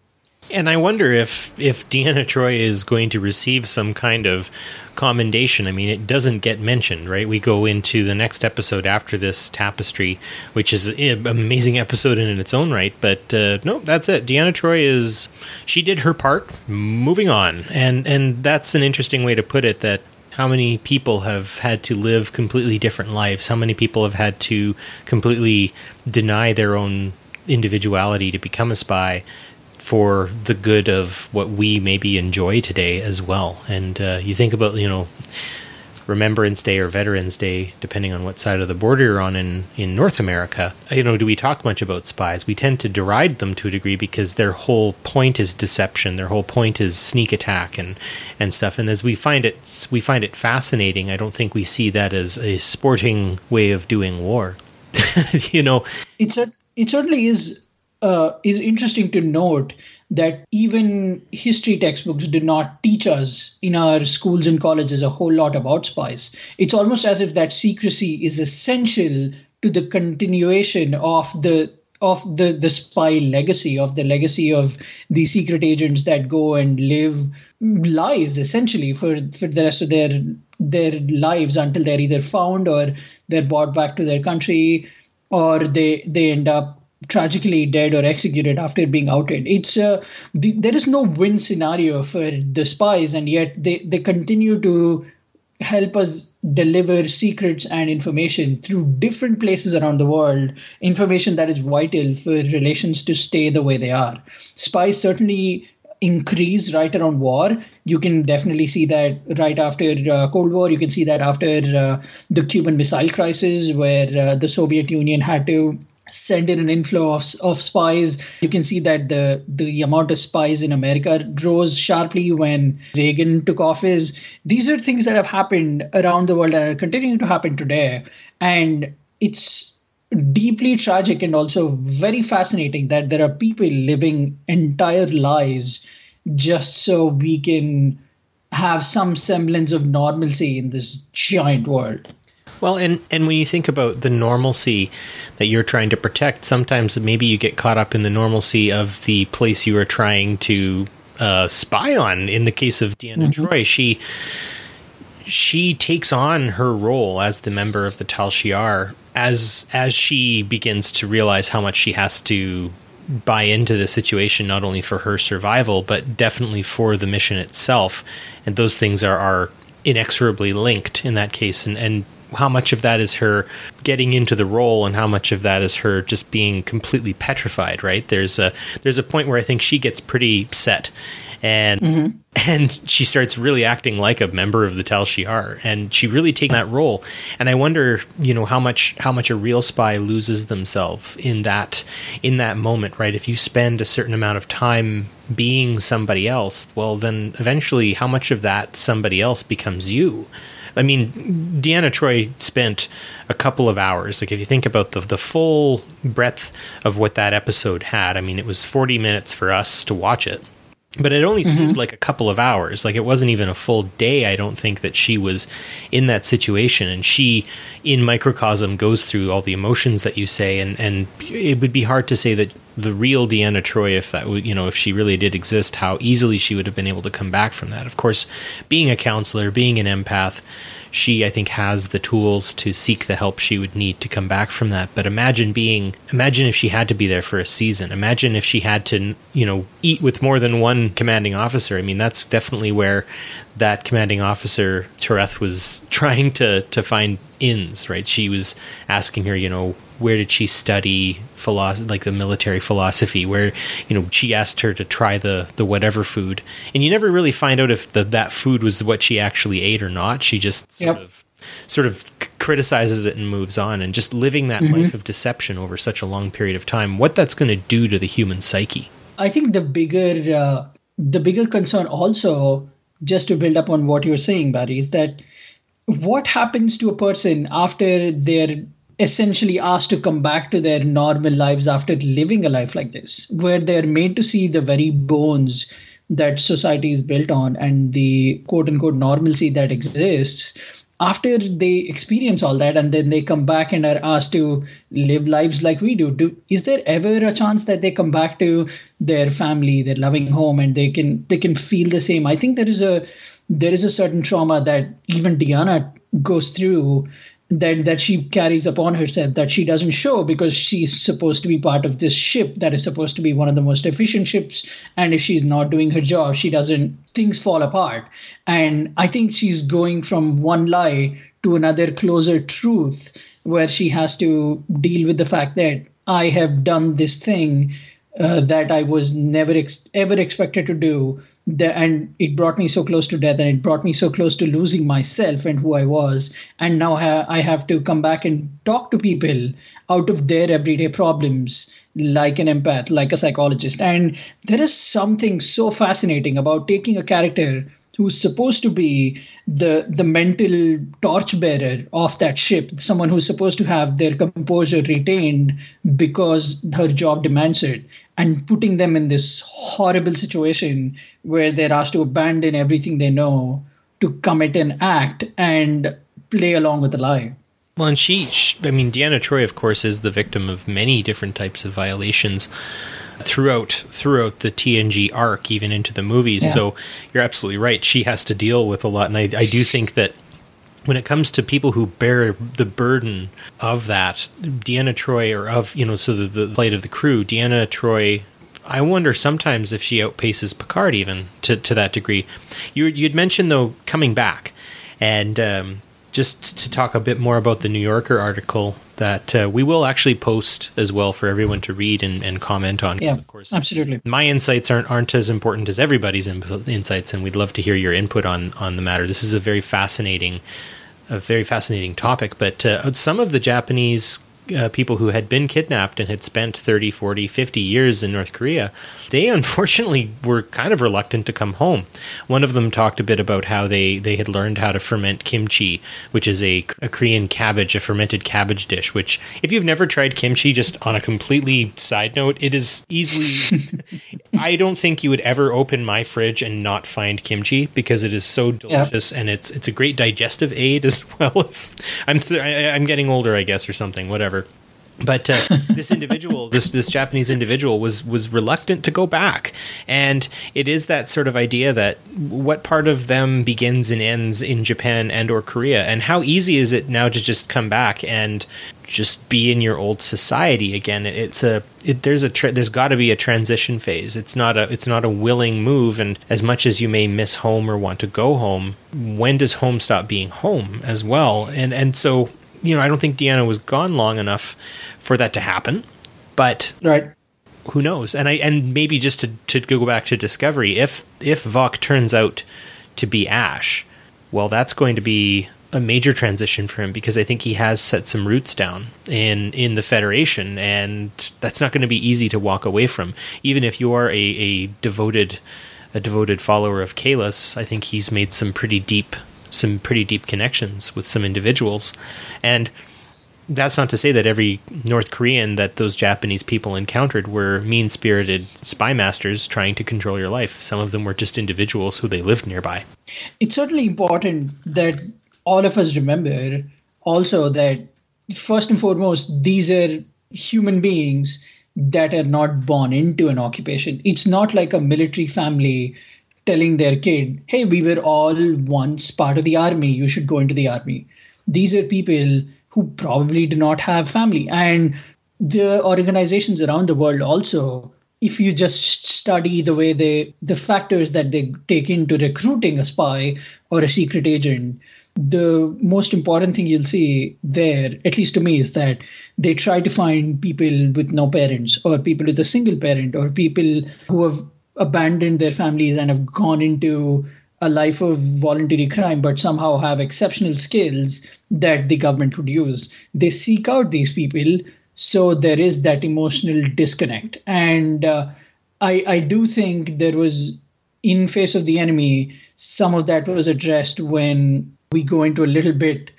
And I wonder if if Deanna Troi is going to receive some kind of commendation. I mean, it doesn't get mentioned, right? We go into the next episode after this tapestry, which is an amazing episode in its own right. But uh, no, that's it. Deanna Troi is she did her part. Moving on, and and that's an interesting way to put it. That how many people have had to live completely different lives? How many people have had to completely deny their own individuality to become a spy for the good of what we maybe enjoy today as well? And uh, you think about, you know, Remembrance Day or Veterans Day, depending on what side of the border you're on in, in North America, you know, do we talk much about spies? We tend to deride them to a degree because their whole point is deception. Their whole point is sneak attack and, and stuff. And as we find it, we find it fascinating. I don't think we see that as a sporting way of doing war. you know, it's a, it certainly is uh, is interesting to note that even history textbooks did not teach us in our schools and colleges a whole lot about spies. It's almost as if that secrecy is essential to the continuation of the of the the spy legacy of the legacy of the secret agents that go and live lies essentially for for the rest of their their lives until they're either found or they're brought back to their country or they they end up tragically dead or executed after being outed. It's uh, the, there is no win scenario for the spies, and yet they they continue to help us deliver secrets and information through different places around the world. Information that is vital for relations to stay the way they are. Spies certainly increase right around war. You can definitely see that right after uh, Cold War. You can see that after uh, the Cuban Missile Crisis, where uh, the Soviet Union had to send in an inflow of, of spies. You can see that the the amount of spies in America rose sharply when Reagan took office. These are things that have happened around the world and are continuing to happen today. And it's deeply tragic and also very fascinating that there are people living entire lives just so we can have some semblance of normalcy in this giant world. Well, and and when you think about the normalcy that you're trying to protect, sometimes maybe you get caught up in the normalcy of the place you are trying to uh, spy on. In the case of Deanna mm-hmm. Troi, she she takes on her role as the member of the Tal Shiar as as she begins to realize how much she has to buy into the situation not only for her survival but definitely for the mission itself and those things are are inexorably linked in that case and and how much of that is her getting into the role and how much of that is her just being completely petrified right there's a there's a point where i think she gets pretty set and mm-hmm. and she starts really acting like a member of the Tal Shiar, and she really takes that role. And I wonder, you know, how much how much a real spy loses themselves in that in that moment, right? If you spend a certain amount of time being somebody else, well, then eventually, how much of that somebody else becomes you? I mean, Deanna Troi spent a couple of hours. Like if you think about the the full breadth of what that episode had, I mean, it was 40 minutes for us to watch it. But it only mm-hmm. seemed like a couple of hours. Like it wasn't even a full day, I don't think, that she was in that situation. And she, in microcosm, goes through all the emotions that you say. And, and it would be hard to say that the real Deanna Troi, if that you know, if she really did exist, how easily she would have been able to come back from that. Of course, being a counselor, being an empath, she I think has the tools to seek the help she would need to come back from that. But imagine being, imagine if she had to be there for a season. Imagine if she had to, you know, eat with more than one commanding officer. I mean, that's definitely where that commanding officer Toreth was trying to to find ins. Right? She was asking her, you know, where did she study philosophy, like the military philosophy? Where you know she asked her to try the the whatever food, and you never really find out if the, that food was what she actually ate or not. She just sort Yep. of sort of c- criticizes it and moves on, and just living that life of deception over such a long period of time. What that's going to do to the human psyche? I think the bigger uh, the bigger concern also, just to build up on what you're saying, Barry, is that what happens to a person after they're essentially asked to come back to their normal lives after living a life like this, where they're made to see the very bones that society is built on and the quote unquote normalcy that exists after they experience all that and then they come back and are asked to live lives like we do, do is there ever a chance that they come back to their family their loving home and they can they can feel the same? I think there is a there is a certain trauma that even Deanna goes through that that she carries upon herself that she doesn't show because she's supposed to be part of this ship that is supposed to be one of the most efficient ships. And if she's not doing her job she doesn't things fall apart. And i think she's going from one lie to another closer truth where she has to deal with the fact that i have done this thing uh, that I was never ex- ever expected to do, the, and it brought me so close to death, and it brought me so close to losing myself and who I was, and now ha- I have to come back and talk to people out of their everyday problems, like an empath, like a psychologist, and there is something so fascinating about taking a character who's supposed to be the the mental torchbearer of that ship, someone who's supposed to have their composure retained because her job demands it, and putting them in this horrible situation where they're asked to abandon everything they know to commit an act and play along with the lie. Well, and she, sh I mean, Deanna Troi, of course, is the victim of many different types of violations throughout throughout the TNG arc, even into the movies. Yeah. So you're absolutely right. She has to deal with a lot, and I, I do think that when it comes to people who bear the burden of that, Deanna Troi, or of you know, so the, the plight of the crew, Deanna Troi. I wonder sometimes if she outpaces Picard even to, to that degree. You you'd mentioned though coming back, and um, just to talk a bit more about the New Yorker article that uh, we will actually post as well for everyone to read and, and comment on. Yeah, of course, absolutely. my insights aren't aren't as important as everybody's in- insights, and we'd love to hear your input on on the matter. This is a very fascinating, a very fascinating topic. But uh, some of the Japanese uh, people who had been kidnapped and had spent 30, 40, 50 years in North Korea, they unfortunately were kind of reluctant to come home. One of them talked a bit about how they, they had learned how to ferment kimchi, which is a, a Korean cabbage, a fermented cabbage dish, which, if you've never tried kimchi, just on a completely side note, it is easily. I don't think you would ever open my fridge and not find kimchi because it is so delicious and it's it's a great digestive aid as well. I'm th- I, I'm getting older, I guess, or something, whatever. But uh, this individual, this this Japanese individual, was was reluctant to go back, and it is that sort of idea that what part of them begins and ends in Japan and or Korea, and how easy is it now to just come back and just be in your old society again? It's a it, there's a tra- there's got to be a transition phase. It's not a it's not a willing move, and as much as you may miss home or want to go home, when does home stop being home as well? And and so you know, I don't think Deanna was gone long enough for that to happen. But Right. who knows? And I and maybe just to, to go back to Discovery, if if Voq turns out to be Ash, well, that's going to be a major transition for him because I think he has set some roots down in in the Federation, and that's not going to be easy to walk away from. Even if you are a, a devoted a devoted follower of Kahless, I think he's made some pretty deep some pretty deep connections with some individuals, and that's not to say that every North Korean that those Japanese people encountered were mean spirited spy masters trying to control your life. Some of them were just individuals who they lived nearby. it's certainly important that all of us remember also that first and foremost these are human beings that are not born into an occupation. It's not like a military family telling their kid, hey, we were all once part of the army, you should go into the army. These are people who probably do not have family. And the organizations around the world also, if you just study the way they, the factors that they take into recruiting a spy or a secret agent, the most important thing you'll see there, at least to me, is that they try to find people with no parents or people with a single parent or people who have abandoned their families and have gone into a life of voluntary crime but somehow have exceptional skills that the government could use they seek out these people so there is that emotional disconnect and uh, i i do think there was in face of the enemy some of that was addressed when we go into a little bit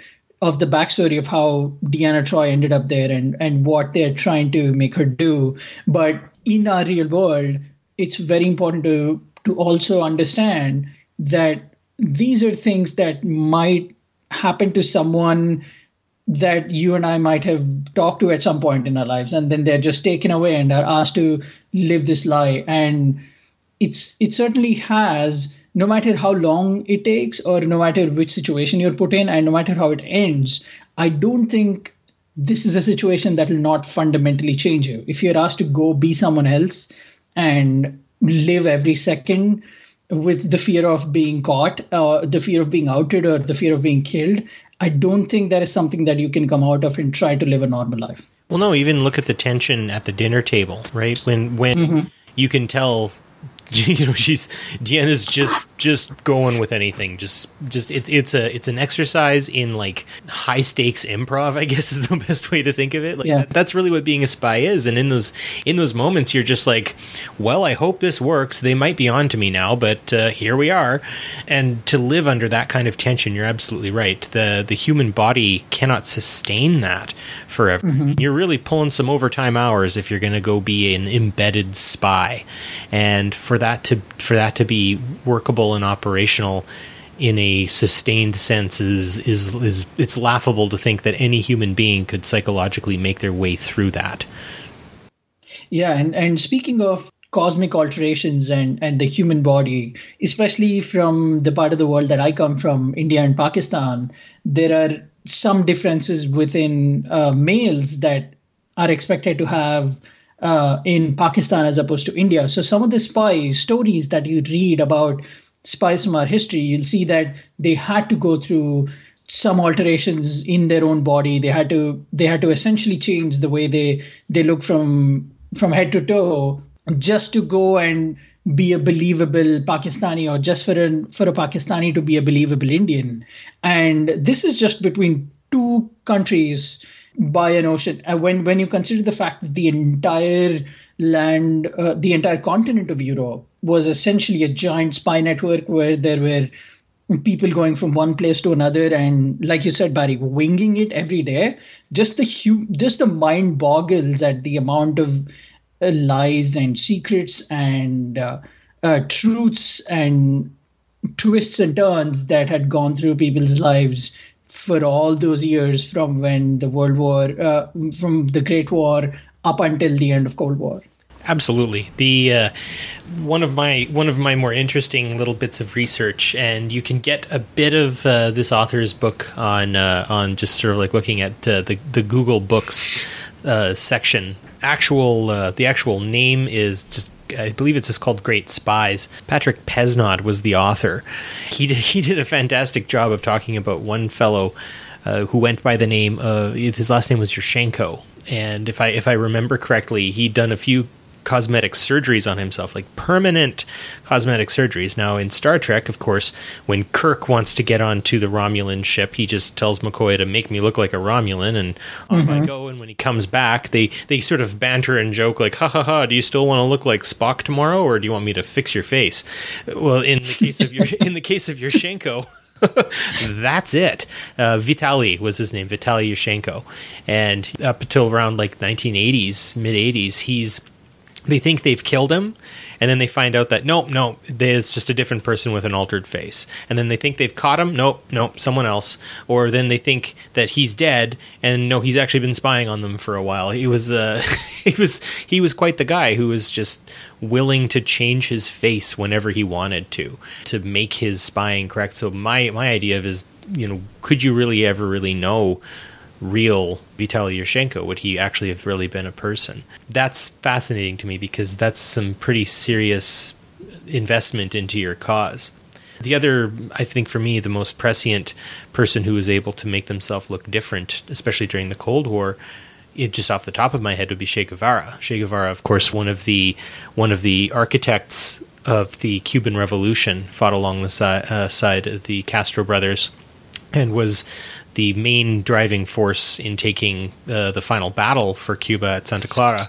of the backstory of how Deanna Troi ended up there and, and what they're trying to make her do. But in our real world, it's very important to to also understand that these are things that might happen to someone that you and I might have talked to at some point in our lives, and then they're just taken away and are asked to live this lie. And it's it certainly has, no matter how long it takes, or no matter which situation you're put in, and no matter how it ends, I don't think this is a situation that will not fundamentally change you. If you're asked to go be someone else, and live every second with the fear of being caught, uh, the fear of being outed, or the fear of being killed, I don't think that is something that you can come out of and try to live a normal life. Well, no, even look at the tension at the dinner table, right? When when mm-hmm. you can tell you know she's Deanna's just just going with anything. Just just it's it's a it's an exercise in like high stakes improv I guess is the best way to think of it. Like yeah. that's really what being a spy is. And in those in those moments you're just like well I hope this works. They might be on to me now but uh, here we are. And to live under that kind of tension you're absolutely right. The the human body cannot sustain that forever. Mm-hmm. you're really pulling some overtime hours if you're going to go be an embedded spy. And for that to for that to be workable and operational in a sustained sense is is is it's laughable to think that any human being could psychologically make their way through that. Yeah, and and speaking of cosmic alterations and and the human body, especially from the part of the world that I come from, India and Pakistan, there are some differences within uh, males that are expected to have uh, in Pakistan as opposed to India. So some of the spy stories that you read about spies from our history, you'll see that they had to go through some alterations in their own body. They had to they had to essentially change the way they they look from from head to toe just to go and be a believable Pakistani or just for a for a Pakistani to be a believable Indian. And this is just between two countries by an ocean. And when when you consider the fact that the entire land, uh, the entire continent of Europe was essentially a giant spy network where there were people going from one place to another and like you said barry winging it every day just the hu- just the mind boggles at the amount of uh, lies and secrets and uh, uh, truths and twists and turns that had gone through people's lives for all those years from when the World War, uh, from the Great War up until the end of Cold War. Absolutely. The uh, one of my one of my more interesting little bits of research, and you can get a bit of uh, this author's book on uh, on just sort of like looking at uh, the the Google Books uh, section. Actual uh, the actual name is just I believe it's just called Great Spies. Patrick Pesnot was the author. He did, he did a fantastic job of talking about one fellow uh, who went by the name of his last name was Yurchenko, and if I if I remember correctly, he'd done a few cosmetic surgeries on himself, like permanent cosmetic surgeries. Now, in Star Trek, of course, when Kirk wants to get onto the Romulan ship, he just tells McCoy to make me look like a Romulan, and off mm-hmm. I go. And when he comes back, they they sort of banter and joke, like, "Ha ha ha! Do you still want to look like Spock tomorrow, or do you want me to fix your face?" Well, in the case of your in the case of your Shenko. That's it. Uh, Vitali was his name, Vitali Yurchenko, and up until around like 1980s, mid 80s, he's they think they've killed him and then they find out that nope nope it's just a different person with an altered face. And then they think they've caught him nope nope someone else. Or then they think that he's dead and no he's actually been spying on them for a while. He was uh he was he was quite the guy who was just willing to change his face whenever he wanted to to make his spying correct. So my my idea of is you know could you really ever really know real Vitaly Yushchenko? Would he actually have really been a person? That's fascinating to me because that's some pretty serious investment into your cause. The other, I think for me, the most prescient person who was able to make themselves look different, especially during the Cold War, it just off the top of my head would be Che Guevara. Che Guevara, of course, one of the one of the architects of the Cuban Revolution, fought along the si- uh, side of the Castro brothers, and was the main driving force in taking uh, the final battle for Cuba at Santa Clara.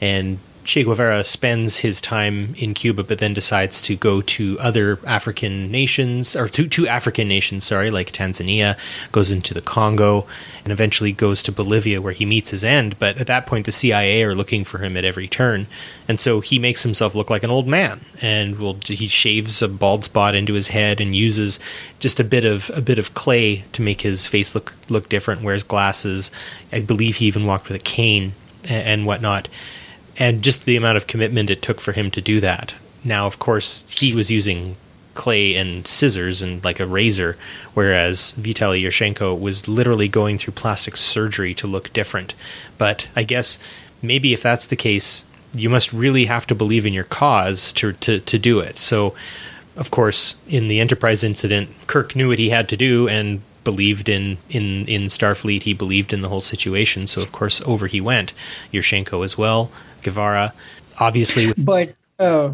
And Che Guevara spends his time in Cuba, but then decides to go to other African nations, or to, to African nations, sorry, like Tanzania, goes into the Congo, and eventually goes to Bolivia where he meets his end. But at that point, the CIA are looking for him at every turn. And so he makes himself look like an old man, and will he shaves a bald spot into his head and uses just a bit of a bit of clay to make his face look look different. Wears glasses. I believe he even walked with a cane and, and whatnot and just the amount of commitment it took for him to do that. Now, of course, he was using clay and scissors and like a razor, whereas Vitaly Yushchenko was literally going through plastic surgery to look different. But I guess maybe if that's the case, you must really have to believe in your cause to to, to do it. So, of course, in the Enterprise incident, Kirk knew what he had to do and believed in in in Starfleet. He believed in the whole situation. So, of course, over he went. Yushchenko as well. Guevara, obviously. With- but uh,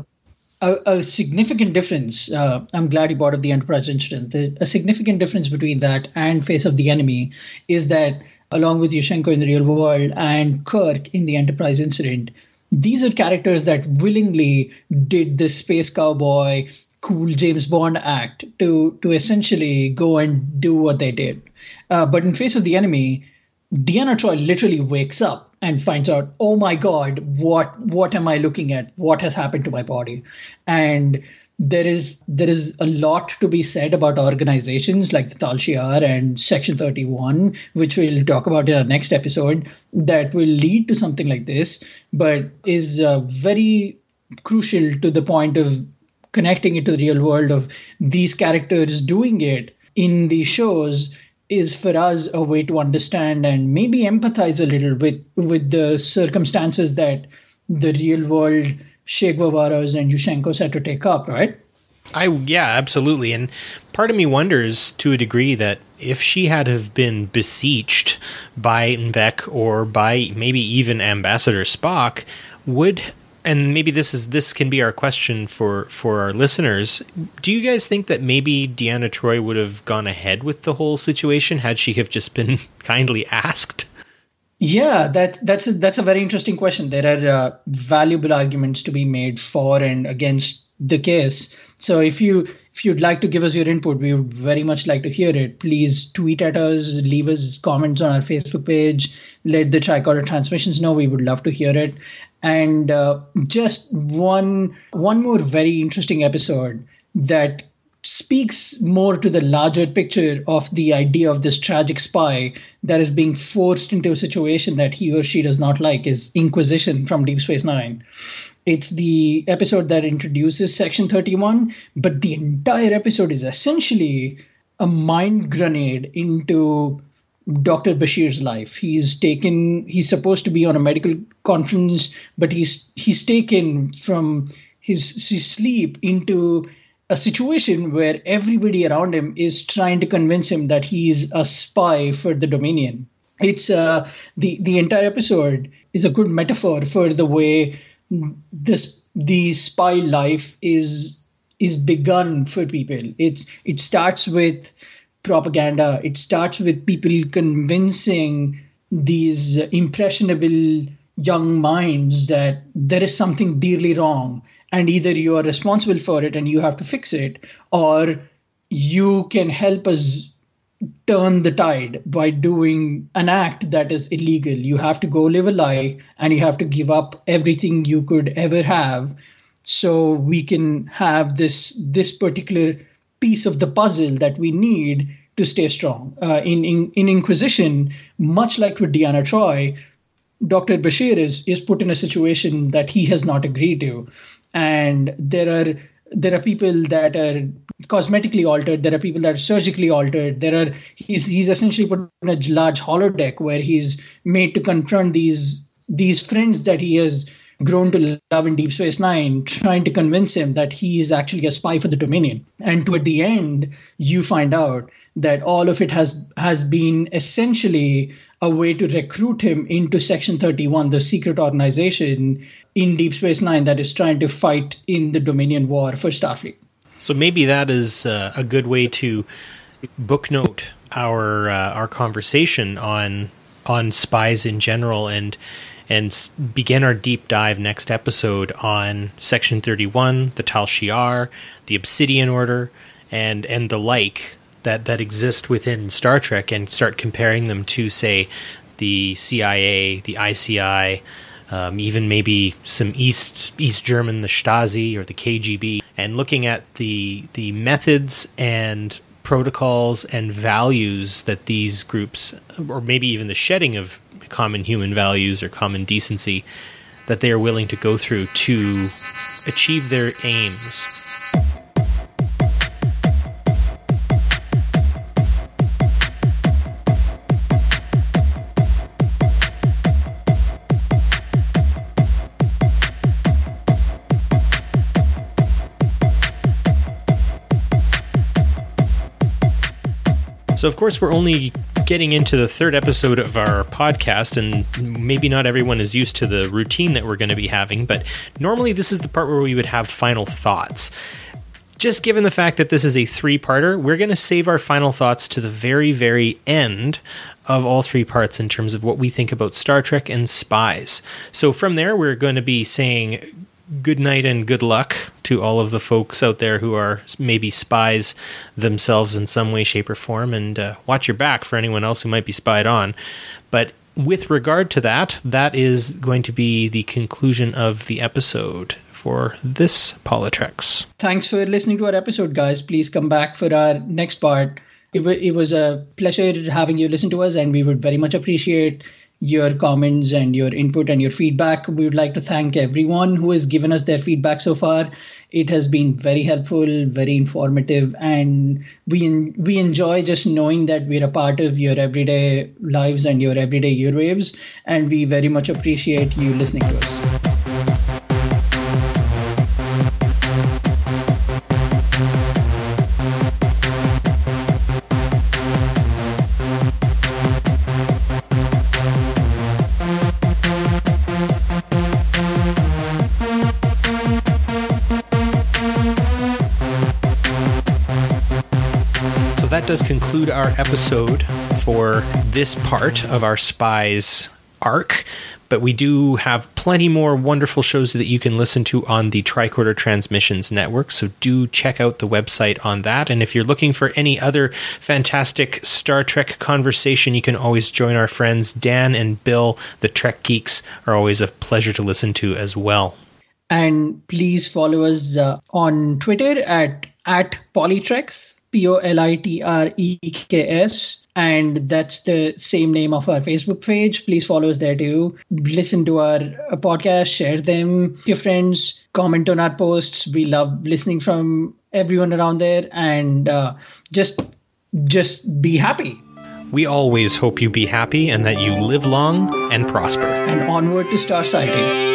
a, a, significant difference. Uh, I'm glad you brought up the Enterprise incident. The, a significant difference between that and Face of the Enemy is that, along with Yushchenko in the real world and Kirk in the Enterprise incident, these are characters that willingly did the space cowboy cool James Bond act to to essentially go and do what they did. Uh, but in Face of the Enemy, Deanna Troi literally wakes up and finds out, oh my god, what what am I looking at? What has happened to my body? And there is there is a lot to be said about organizations like the Tal Shiar and Section 31, which we'll talk about in our next episode, that will lead to something like this, but is uh, very crucial to the point of connecting it to the real world of these characters doing it in the shows is for us a way to understand and maybe empathize a little with with the circumstances that the real world Che Guevara's and Yushchenko's had to take up, right? I yeah, absolutely. And part of me wonders to a degree that if she had have been beseeched by Vec or by maybe even Ambassador Spock, would and maybe this is this can be our question for for our listeners. Do you guys think that maybe Deanna Troi would have gone ahead with the whole situation had she have just been kindly asked? Yeah, that that's a, that's a very interesting question. There are uh, valuable arguments to be made for and against the case. So if you if you'd like to give us your input, we would very much like to hear it. Please tweet at us, leave us comments on our Facebook page, let the tricorder transmissions know. We would love to hear it. And uh, just one one more very interesting episode that speaks more to the larger picture of the idea of this tragic spy that is being forced into a situation that he or she does not like is Inquisition from Deep Space Nine. It's the episode that introduces Section 31, but the entire episode is essentially a mind grenade into Dr. Bashir's life. He's taken he's supposed to be on a medical conference, but he's he's taken from his, his sleep into a situation where everybody around him is trying to convince him that he's a spy for the Dominion. It's uh, the the entire episode is a good metaphor for the way this the spy life is is begun for people. It's it starts with propaganda. It starts with people convincing these impressionable young minds that there is something dearly wrong and either you are responsible for it and you have to fix it or you can help us turn the tide by doing an act that is illegal. You have to go live a lie and you have to give up everything you could ever have so we can have this this particular piece of the puzzle that we need to stay strong. Uh, in, in in Inquisition, much like with Deanna Troi Dr. Bashir is is put in a situation that he has not agreed to, and there are there are people that are cosmetically altered. There are people that are surgically altered. There are he's he's essentially put in a large holodeck where he's made to confront these these friends that he has grown to love in Deep Space Nine, trying to convince him that he is actually a spy for the Dominion. And toward the end, you find out that all of it has has been essentially a way to recruit him into Section 31, the secret organization in Deep Space Nine that is trying to fight in the Dominion War for Starfleet. So maybe that is uh, a good way to booknote our uh, our conversation on on spies in general and and begin our deep dive next episode on Section 31, the Tal Shiar, the Obsidian Order, and and the like that that exist within Star Trek, and start comparing them to, say, the CIA, the ICI, um, even maybe some East East German, the Stasi or the KGB, and looking at the the methods and protocols and values that these groups, or maybe even the shedding of common human values or common decency, that they are willing to go through to achieve their aims. So, of course, we're only getting into the third episode of our podcast, and maybe not everyone is used to the routine that we're going to be having, but normally this is the part where we would have final thoughts. Just given the fact that this is a three parter, we're going to save our final thoughts to the very, very end of all three parts in terms of what we think about Star Trek and spies. So from there, we're going to be saying good night and good luck to all of the folks out there who are maybe spies themselves in some way, shape, or form, and uh, watch your back for anyone else who might be spied on. But with regard to that, that is going to be the conclusion of the episode for this Politreks. Thanks for listening to our episode, guys. Please come back for our next part. It, w- it was a pleasure having you listen to us, and we would very much appreciate your comments and your input and your feedback. We would like to thank everyone who has given us their feedback so far. It has been very helpful, very informative, and we we enjoy just knowing that we're a part of your everyday lives and your everyday earwaves. And we very much appreciate you listening to us. That does conclude our episode for this part of our Spies arc. But we do have plenty more wonderful shows that you can listen to on the Tricorder Transmissions Network. So do check out the website on that. And if you're looking for any other fantastic Star Trek conversation, you can always join our friends Dan and Bill. The Trek Geeks are always a pleasure to listen to as well. And please follow us uh, on Twitter at at Politreks, P O L I T R E K S. And that's the same name of our Facebook page. Please follow us there too. Listen to our uh, podcast, share them with your friends, comment on our posts. We love listening from everyone around there, and uh, just just be happy. We always hope you be happy and that you live long and prosper. And onward to star sighting.